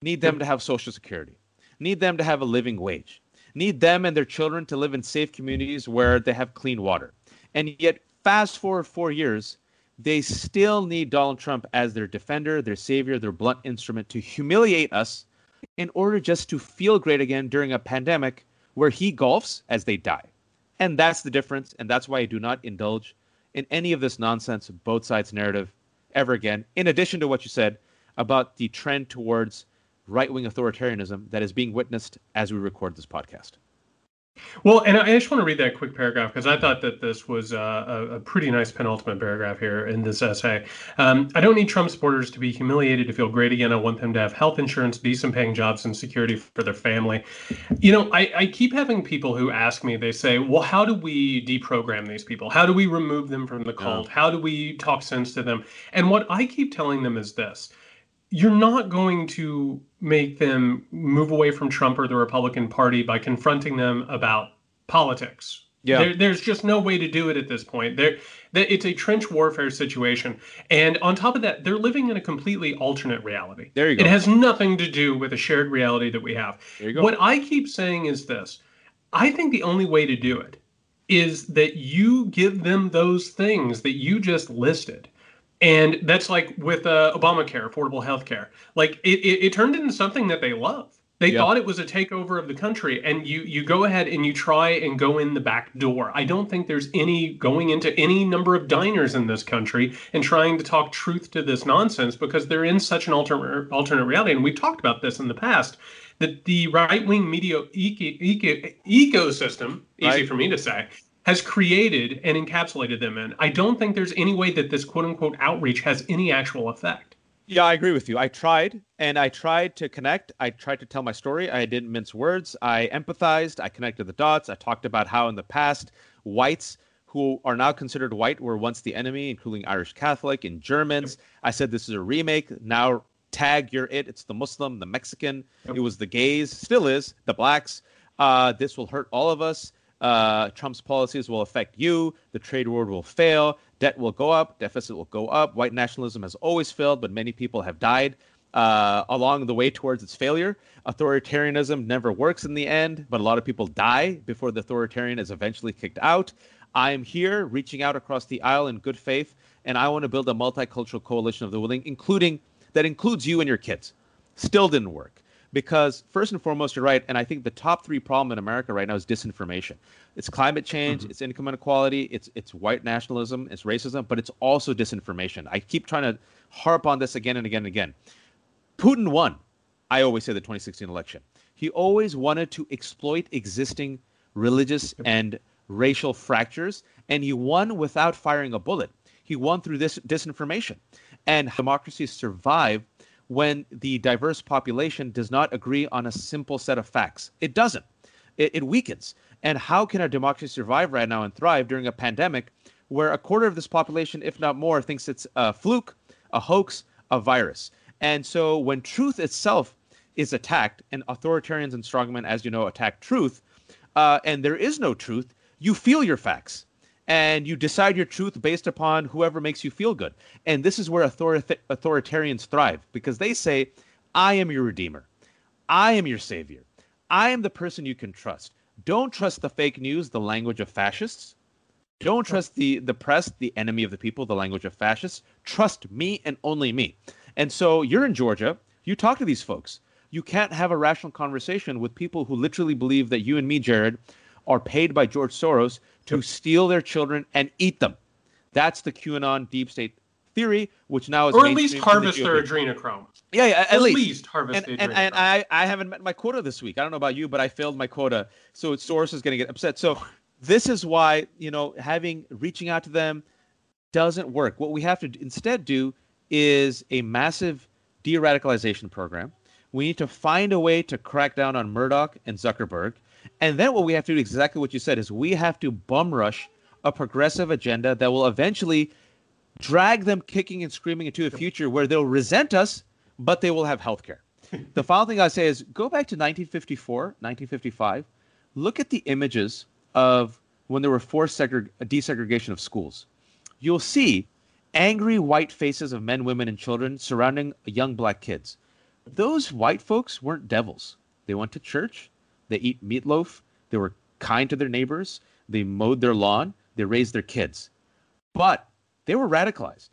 need them to have social security, need them to have a living wage, need them and their children to live in safe communities where they have clean water. And yet, fast forward four years, they still need Donald Trump as their defender, their savior, their blunt instrument to humiliate us in order just to feel great again during a pandemic where he golfs as they die. And that's the difference. And that's why I do not indulge in any of this nonsense, both sides narrative ever again. In addition to what you said about the trend towards right wing authoritarianism that is being witnessed as we record this podcast. Well, and I just want to read that quick paragraph because I thought that this was uh, a, a, pretty nice penultimate paragraph here in this essay. Um, I don't need Trump supporters to be humiliated to feel great again. I want them to have health insurance, decent paying jobs, and security for their family. You know, I, I keep having people who ask me, they say, well, how do we deprogram these people? How do we remove them from the cult? How do we talk sense to them? And what I keep telling them is this you're not going to make them move away from Trump or the Republican Party by confronting them about politics. Yeah. There, there's just no way to do it at this point. There, it's a trench warfare situation, and on top of that, they're living in a completely alternate reality. There you go. It has nothing to do with a shared reality that we have. There you go. What I keep saying is this: I think the only way to do it is that you give them those things that you just listed and that's like with uh, Obamacare, affordable health care. Like it, it, it, turned into something that they love. They thought it was a takeover of the country, and you you go ahead and you try and go in the back door. I don't think there's any going into any number of diners in this country and trying to talk truth to this nonsense because they're in such an alternate alternate reality. And we've talked about this in the past that the right wing media eco, eco, ecosystem, easy right. for me to say, has created and encapsulated them in. I don't think there's any way that this quote unquote outreach has any actual effect. Yeah, I agree with you. I tried and I tried to connect. I tried to tell my story. I didn't mince words. I empathized. I connected the dots. I talked about how in the past whites who are now considered white were once the enemy, including Irish Catholic and Germans. I said this is a remake. Now tag you're it. It's the Muslim, the Mexican. Yep. It was the gays, still is the blacks. Uh, this will hurt all of us. Uh, Trump's policies will affect you. The trade war will fail. Debt will go up. Deficit will go up. White nationalism has always failed, but many people have died uh, along the way towards its failure. Authoritarianism never works in the end, but a lot of people die before the authoritarian is eventually kicked out. I am here reaching out across the aisle in good faith, and I want to build a multicultural coalition of the willing, including that includes you and your kids. Still didn't work because first and foremost, you're right, and I think the top three problem in America right now is disinformation. It's climate change, mm-hmm. it's income inequality, it's it's white nationalism, it's racism, but it's also disinformation. I keep trying to harp on this again and again and again. Putin won. I always say the 2016 election. He always wanted to exploit existing religious and racial fractures, and he won without firing a bullet. He won through this disinformation. And democracies survive when the diverse population does not agree on a simple set of facts. It doesn't. It, it weakens. And how can our democracy survive right now and thrive during a pandemic where a quarter of this population, if not more, thinks it's a fluke, a hoax, a virus? And so when truth itself is attacked, and authoritarians and strongmen, as you know, attack truth, uh, and there is no truth, you feel your facts and you decide your truth based upon whoever makes you feel good. And this is where author- authoritarians thrive because they say, I am your redeemer. I am your savior. I am the person you can trust. Don't trust the fake news, the language of fascists. Don't trust the, the press, the enemy of the people, the language of fascists. Trust me and only me. And so you're in Georgia. You talk to these folks. You can't have a rational conversation with people who literally believe that you and me, Jared, are paid by George Soros to steal their children and eat them. That's the QAnon deep state theory, which now is or at least harvest the their adrenochrome. Yeah, yeah, at, least. least. harvest and, and, and, I, I haven't met my quota this week. I don't know about you, but I failed my quota, so Soros is going to get upset. So this is why you know having reaching out to them doesn't work. What we have to instead do is a massive de-radicalization program. We need to find a way to crack down on Murdoch and Zuckerberg. And then what we have to do, exactly what you said, is we have to bum rush a progressive agenda that will eventually drag them kicking and screaming into a future where they'll resent us, but they will have health care. the [LAUGHS] final thing I say is go back to 1954, 1955. Look at the images of when there were forced segre- desegregation of schools. you'll see angry white faces of men, women, and children surrounding young black kids. Those white folks weren't devils. They went to church, they eat meatloaf, they were kind to their neighbors, they mowed their lawn, they raised their kids. But they were radicalized.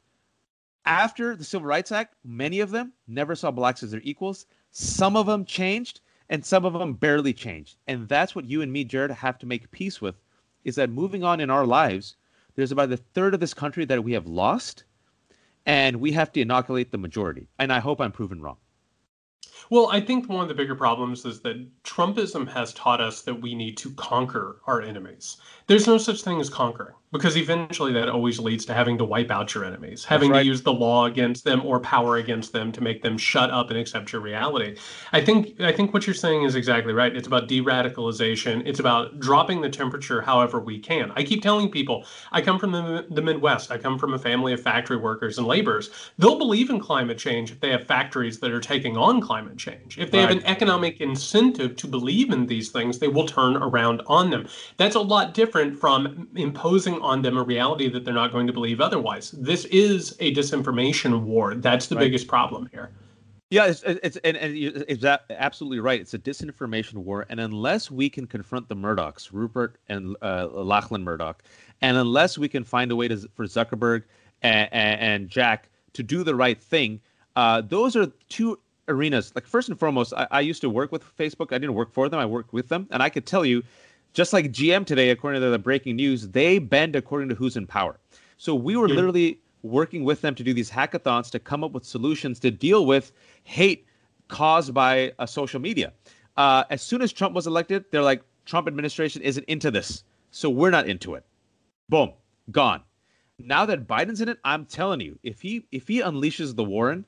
After the Civil Rights Act, many of them never saw blacks as their equals. Some of them changed, and some of them barely changed. And that's what you and me, Jared, have to make peace with is that moving on in our lives, there's about a third of this country that we have lost, and we have to inoculate the majority. And I hope I'm proven wrong. Well, I think one of the bigger problems is that Trumpism has taught us that we need to conquer our enemies. There's no such thing as conquering because eventually that always leads to having to wipe out your enemies, having right. to use the law against them or power against them to make them shut up and accept your reality. I think I think what you're saying is exactly right. It's about de-radicalization. It's about dropping the temperature however we can. I keep telling people, I come from the, the Midwest. I come from a family of factory workers and laborers. They'll believe in climate change if they have factories that are taking on climate change. If they right. have an economic incentive to believe in these things, they will turn around on them. That's a lot different from imposing on them a reality that they're not going to believe otherwise. This is a disinformation war. That's the right. biggest problem here. Yeah, it's, it's and, and it's absolutely right. It's a disinformation war, and unless we can confront the Murdochs, Rupert and uh, Lachlan Murdoch, and unless we can find a way to, for Zuckerberg and, and, Jack to do the right thing, uh, those are two arenas. Like first and foremost, I, I used to work with Facebook. I didn't work for them. I worked with them, and I could tell you just like GM today, according to the breaking news, they bend according to who's in power. So we were literally working with them to do these hackathons to come up with solutions to deal with hate caused by uh, social media. Uh, as soon as Trump was elected, they're like, Trump administration isn't into this, so we're not into it. Boom, gone. Now that Biden's in it, I'm telling you, if he if he unleashes the Warren,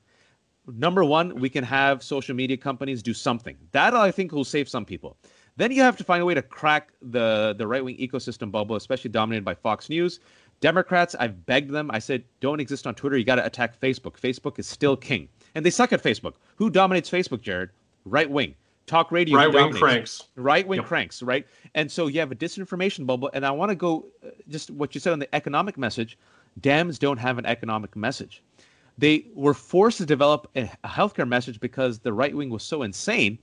number one, we can have social media companies do something. That I think will save some people. Then you have to find a way to crack the the right wing ecosystem bubble, especially dominated by Fox News. Democrats, I've begged them. I said, don't exist on Twitter. You got to attack Facebook. Facebook is still king, and they suck at Facebook. Who dominates Facebook, Jared? Right wing. Talk radio. Right wing cranks. Right wing yep. cranks. Right. And so you have a disinformation bubble. And I want to go uh, just what you said on the economic message. Dems don't have an economic message. They were forced to develop a healthcare message because the right wing was so insane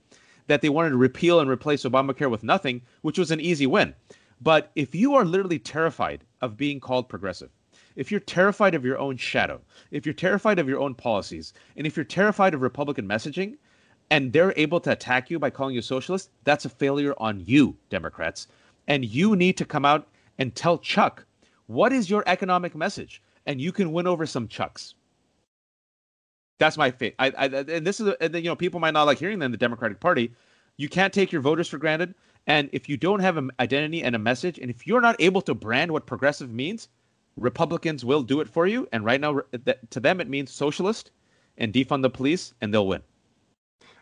that they wanted to repeal and replace Obamacare with nothing, which was an easy win. But if you are literally terrified of being called progressive, if you're terrified of your own shadow, if you're terrified of your own policies, and if you're terrified of Republican messaging, and they're able to attack you by calling you a socialist, that's a failure on you, Democrats. And you need to come out and tell Chuck what is your economic message, and you can win over some Chucks. That's my fate. I, I, and this is, and then you know, people might not like hearing that in the Democratic Party. You can't take your voters for granted. And if you don't have an identity and a message, and if you're not able to brand what progressive means, Republicans will do it for you. And right now, to them, it means socialist and defund the police, and they'll win.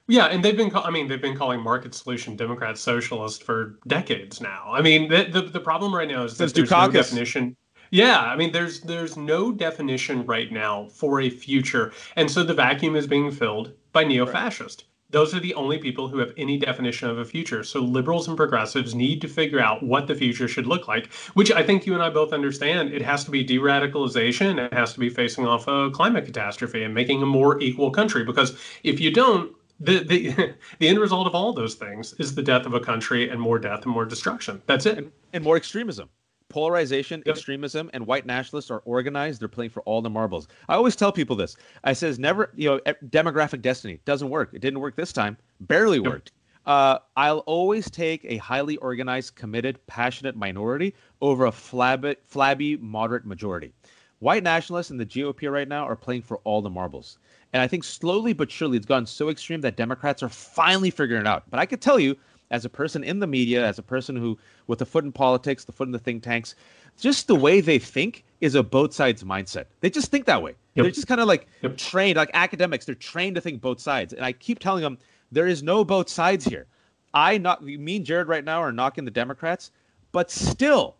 Yeah, and they've been, I mean, they've been calling market solution Democrats socialist for decades now. I mean, the the, the problem right now is that there's no definition. Yeah, I mean, there's there's no definition right now for a future, and so the vacuum is being filled by neo-fascist. Right. Those are the only people who have any definition of a future. So liberals and progressives need to figure out what the future should look like, which I think you and I both understand. It has to be de-radicalization. It has to be facing off a climate catastrophe and making a more equal country. Because if you don't, the, the [LAUGHS] the end result of all those things is the death of a country and more death and more destruction. That's it. And, and more extremism polarization, yep. extremism, and white nationalists are organized. They're playing for all the marbles. I always tell people this. I says never, you know, demographic destiny doesn't work. It didn't work this time. Barely yep. worked. Uh, I'll always take a highly organized, committed, passionate minority over a flabby, flabby moderate majority. White nationalists and the GOP right now are playing for all the marbles. And I think slowly but surely it's gone so extreme that Democrats are finally figuring it out. But I could tell you, as a person in the media, as a person who with a foot in politics, the foot in the think tanks, just the way they think is a both sides mindset. They just think that way. Yep. They're just kind of like yep. trained, like academics. They're trained to think both sides. And I keep telling them there is no both sides here. I not me and Jared right now are knocking the Democrats, but still,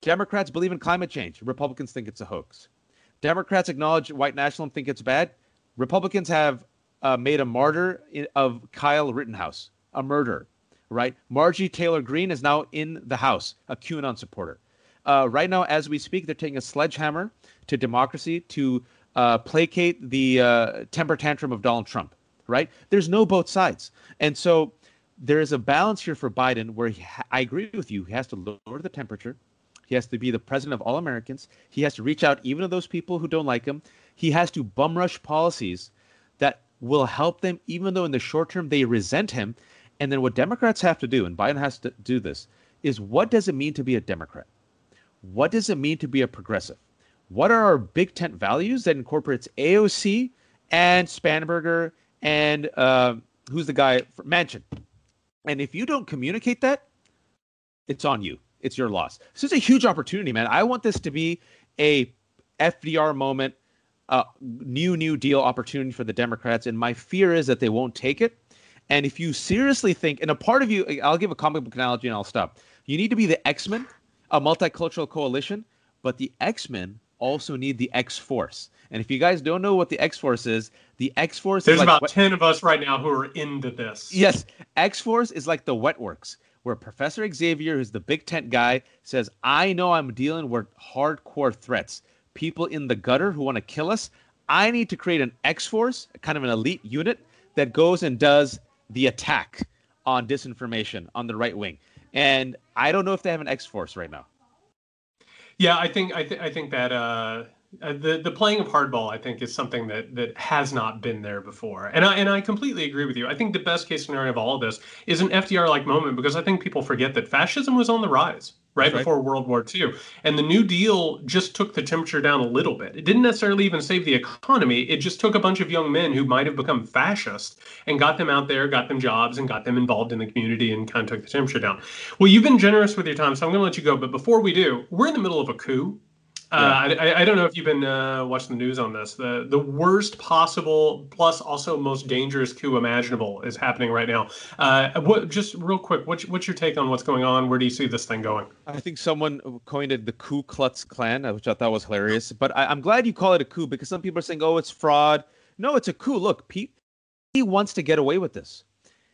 Democrats believe in climate change. Republicans think it's a hoax. Democrats acknowledge white nationalism, think it's bad. Republicans have uh, made a martyr of Kyle Rittenhouse, a murderer right? Margie Taylor Greene is now in the House, a QAnon supporter. Uh, right now, as we speak, they're taking a sledgehammer to democracy to uh, placate the uh, temper tantrum of Donald Trump. Right? There's no both sides, and so there is a balance here for Biden where ha- I agree with you. He has to lower the temperature. He has to be the president of all Americans. He has to reach out even to those people who don't like him. He has to bum rush policies that will help them, even though in the short term they resent him. And then what Democrats have to do, and Biden has to do this, is what does it mean to be a Democrat? What does it mean to be a progressive? What are our big tent values that incorporates AOC and Spanberger and uh, who's the guy Manchin? And if you don't communicate that, it's on you. It's your loss. This is a huge opportunity, man. I want this to be a FDR moment, uh, new New Deal opportunity for the Democrats. And my fear is that they won't take it. And if you seriously think, and a part of you, I'll give a comic book analogy and I'll stop. You need to be the X Men, a multicultural coalition, but the X Men also need the X Force. And if you guys don't know what the X Force is, the X Force There's is like about 10 of us right now who are into this. Yes, X Force is like the wet works, where Professor Xavier, who's the big tent guy, says, I know I'm dealing with hardcore threats. People in the gutter who want to kill us. I need to create an X Force, kind of an elite unit that goes and does the attack on disinformation on the right wing. And I don't know if they have an X Force right now. Yeah, I think I, th- I think that uh, uh, the the playing of hardball I think is something that that has not been there before, and I and I completely agree with you. I think the best case scenario of all of this is an FDR like moment because I think people forget that fascism was on the rise right That's right. before World War II, and the New Deal just took the temperature down a little bit. It didn't necessarily even save the economy. It just took a bunch of young men who might have become fascist and got them out there, got them jobs, and got them involved in the community, and kind of took the temperature down. Well, you've been generous with your time, so I'm going to let you go. But before we do, we're in the middle of a coup. Uh, I, I don't know if you've been uh, watching the news on this. The the worst possible, plus also most dangerous coup imaginable is happening right now. Uh, what, just real quick, what's, what's your take on what's going on? Where do you see this thing going? I think someone coined it the Ku Klux Klan, uh, which I thought was hilarious. But I, I'm glad you call it a coup because some people are saying, "Oh, it's fraud." No, it's a coup. Look, Pete, he wants to get away with this.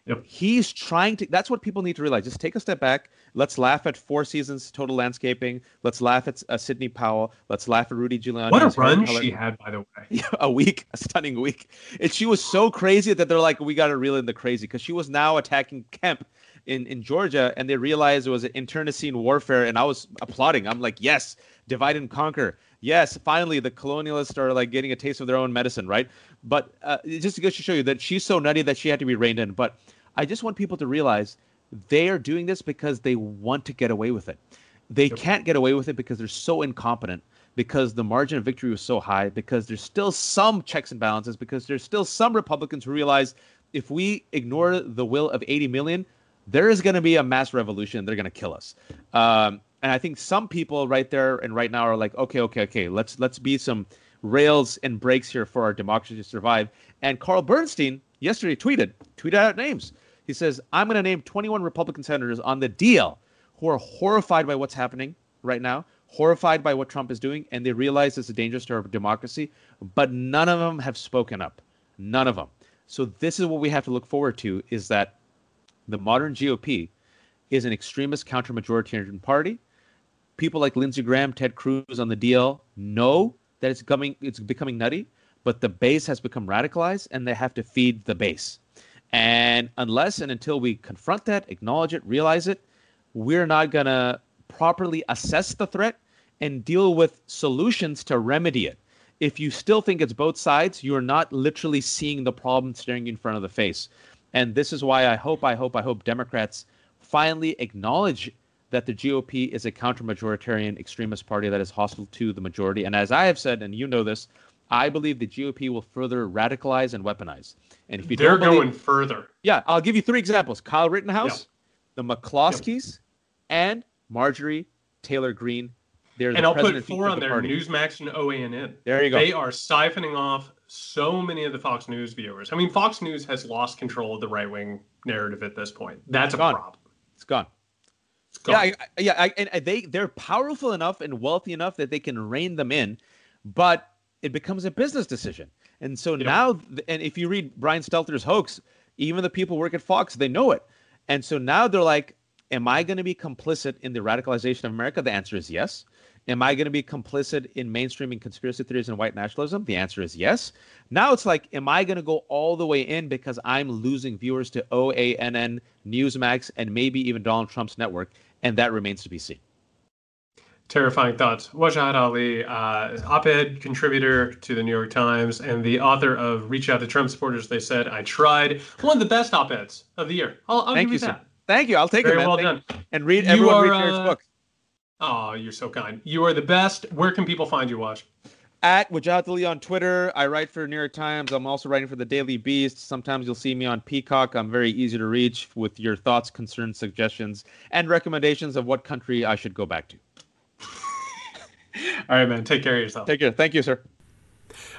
Yep. He's trying to. That's what people need to realize. Just take a step back. Let's laugh at Four Seasons Total Landscaping. Let's laugh at uh, Sidney Powell. Let's laugh at Rudy Giuliani. What a run she had, by the way. [LAUGHS] a week, a stunning week. And she was so crazy that they're like, we got to reel in the crazy because she was now attacking Kemp in, in Georgia, and they realized it was an internecine warfare. And I was applauding. I'm like, yes, divide and conquer. Yes, finally, the colonialists are like getting a taste of their own medicine, right? But uh, just to show you that she's so nutty that she had to be reined in. But I just want people to realize they are doing this because they want to get away with it. They can't get away with it because they're so incompetent, because the margin of victory was so high, because there's still some checks and balances, because there's still some Republicans who realize if we ignore the will of 80 million, there is going to be a mass revolution. And they're going to kill us. Um, and I think some people right there and right now are like, okay, okay, okay, let's let's be some rails and brakes here for our democracy to survive. And Carl Bernstein yesterday tweeted, tweeted out names. He says, I'm going to name 21 Republican senators on the deal who are horrified by what's happening right now, horrified by what Trump is doing, and they realize it's a dangerous to our democracy, but none of them have spoken up. None of them. So this is what we have to look forward to is that the modern GOP is an extremist counter-majoritarian party. People like Lindsey Graham, Ted Cruz on the DL know that it's coming it's becoming nutty, but the base has become radicalized and they have to feed the base. And unless and until we confront that, acknowledge it, realize it, we're not going to properly assess the threat and deal with solutions to remedy it. If you still think it's both sides, you're not literally seeing the problem staring you in front of the face. And this is why I hope, I hope, I hope Democrats finally acknowledge that the GOP is a counter-majoritarian extremist party that is hostile to the majority. And as I have said, and you know this, I believe the GOP will further radicalize and weaponize. And if you They're don't believe, going further. yeah, I'll give you three examples: Kyle Rittenhouse, the McCloskeys, and Marjorie Taylor Greene. They're And the I'll put four on the there: party. Newsmax and OANN. There you go. They are siphoning off so many of the Fox News viewers. I mean, Fox News has lost control of the right wing narrative at this point. That's a Gone. problem. It's gone. Yeah, I, yeah, I, and and they they're powerful enough and wealthy enough that they can rein them in, but it becomes a business decision. And so now, and if you read Brian Stelter's hoax, even the people who work at Fox they know it, and so now they're like, Am I going to be complicit in the radicalization of America? The answer is yes. Am I going to be complicit in mainstreaming conspiracy theories and white nationalism? The answer is yes. Now it's like, am I going to go all the way in because I'm losing viewers to OANN, Newsmax, and maybe even Donald Trump's network? And that remains to be seen. Terrifying thoughts. Wajahat Ali, uh, op-ed contributor to the New York Times and the author of "Reach Out to Trump Supporters." They said I tried. One of the best op-eds of the year. I'll, I'll Thank give you, you sir. Thank you. I'll take Very it, man. well Thank- done. And read You everyone are, read Jared's uh, book. Oh, you're so kind. You are the best. Where can people find you, Waj? At Wajahat Ali on Twitter. I write for New York Times. I'm also writing for the Daily Beast. Sometimes you'll see me on Peacock. I'm very easy to reach with your thoughts, concerns, suggestions, and recommendations of what country I should go back to. [LAUGHS] All right, man. Take care of yourself. Take care. Thank you, sir.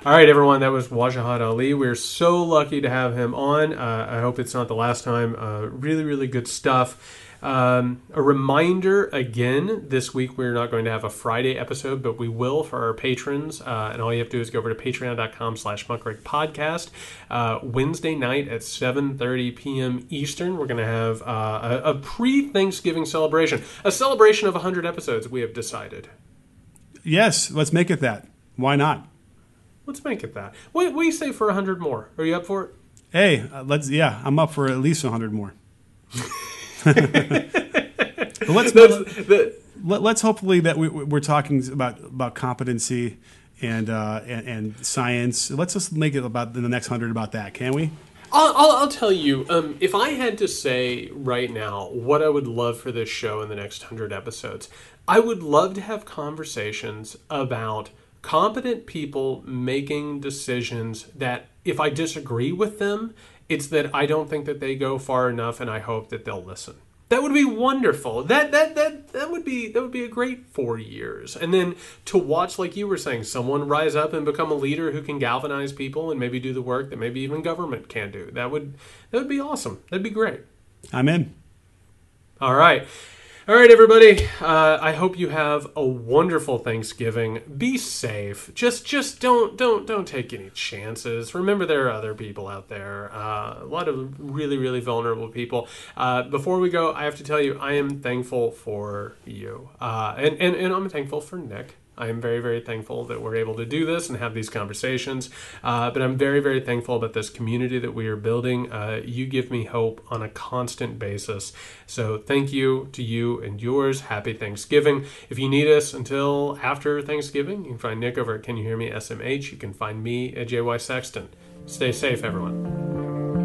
All right, everyone. That was Wajahat Ali. We're so lucky to have him on. Uh, I hope it's not the last time. Uh, really, really good stuff. Um, a reminder again, this week we're not going to have a Friday episode, but we will for our patrons. Uh, and all you have to do is go over to patreon.com slash muckrake podcast. Uh, Wednesday night at 7.30 p.m. Eastern, we're going to have uh, a, a pre-Thanksgiving celebration. A celebration of 100 episodes, we have decided. Yes, let's make it that. Why not? Let's make it that. What, what do you say for 100 more? Are you up for it? Hey, uh, let's. Yeah, I'm up for at least 100 more. [LAUGHS] Let's the, let, let's hopefully that we, we're talking about about competency and, uh, and and science. Let's just make it about the next hundred about that, can we? I'll, I'll, I'll tell you, um, if I had to say right now what I would love for this show in the next 100 episodes, I would love to have conversations about competent people making decisions that, if I disagree with them, it's that I don't think that they go far enough and I hope that they'll listen. That would be wonderful. That that that that would be that would be a great four years. And then to watch, like you were saying, someone rise up and become a leader who can galvanize people and maybe do the work that maybe even government can do. That would that would be awesome. That'd be great. I'm in. All right. All right, everybody. Uh, I hope you have a wonderful Thanksgiving. Be safe. Just, just don't, don't, don't take any chances. Remember, there are other people out there. Uh, a lot of really, really vulnerable people. Uh, before we go, I have to tell you, I am thankful for you, uh, and, and and I'm thankful for Nick. I am very, very thankful that we're able to do this and have these conversations. Uh, but I'm very, very thankful about this community that we are building. Uh, you give me hope on a constant basis. So thank you to you and yours. Happy Thanksgiving. If you need us until after Thanksgiving, you can find Nick over at Can You Hear Me SMH. You can find me at JY Sexton. Stay safe, everyone.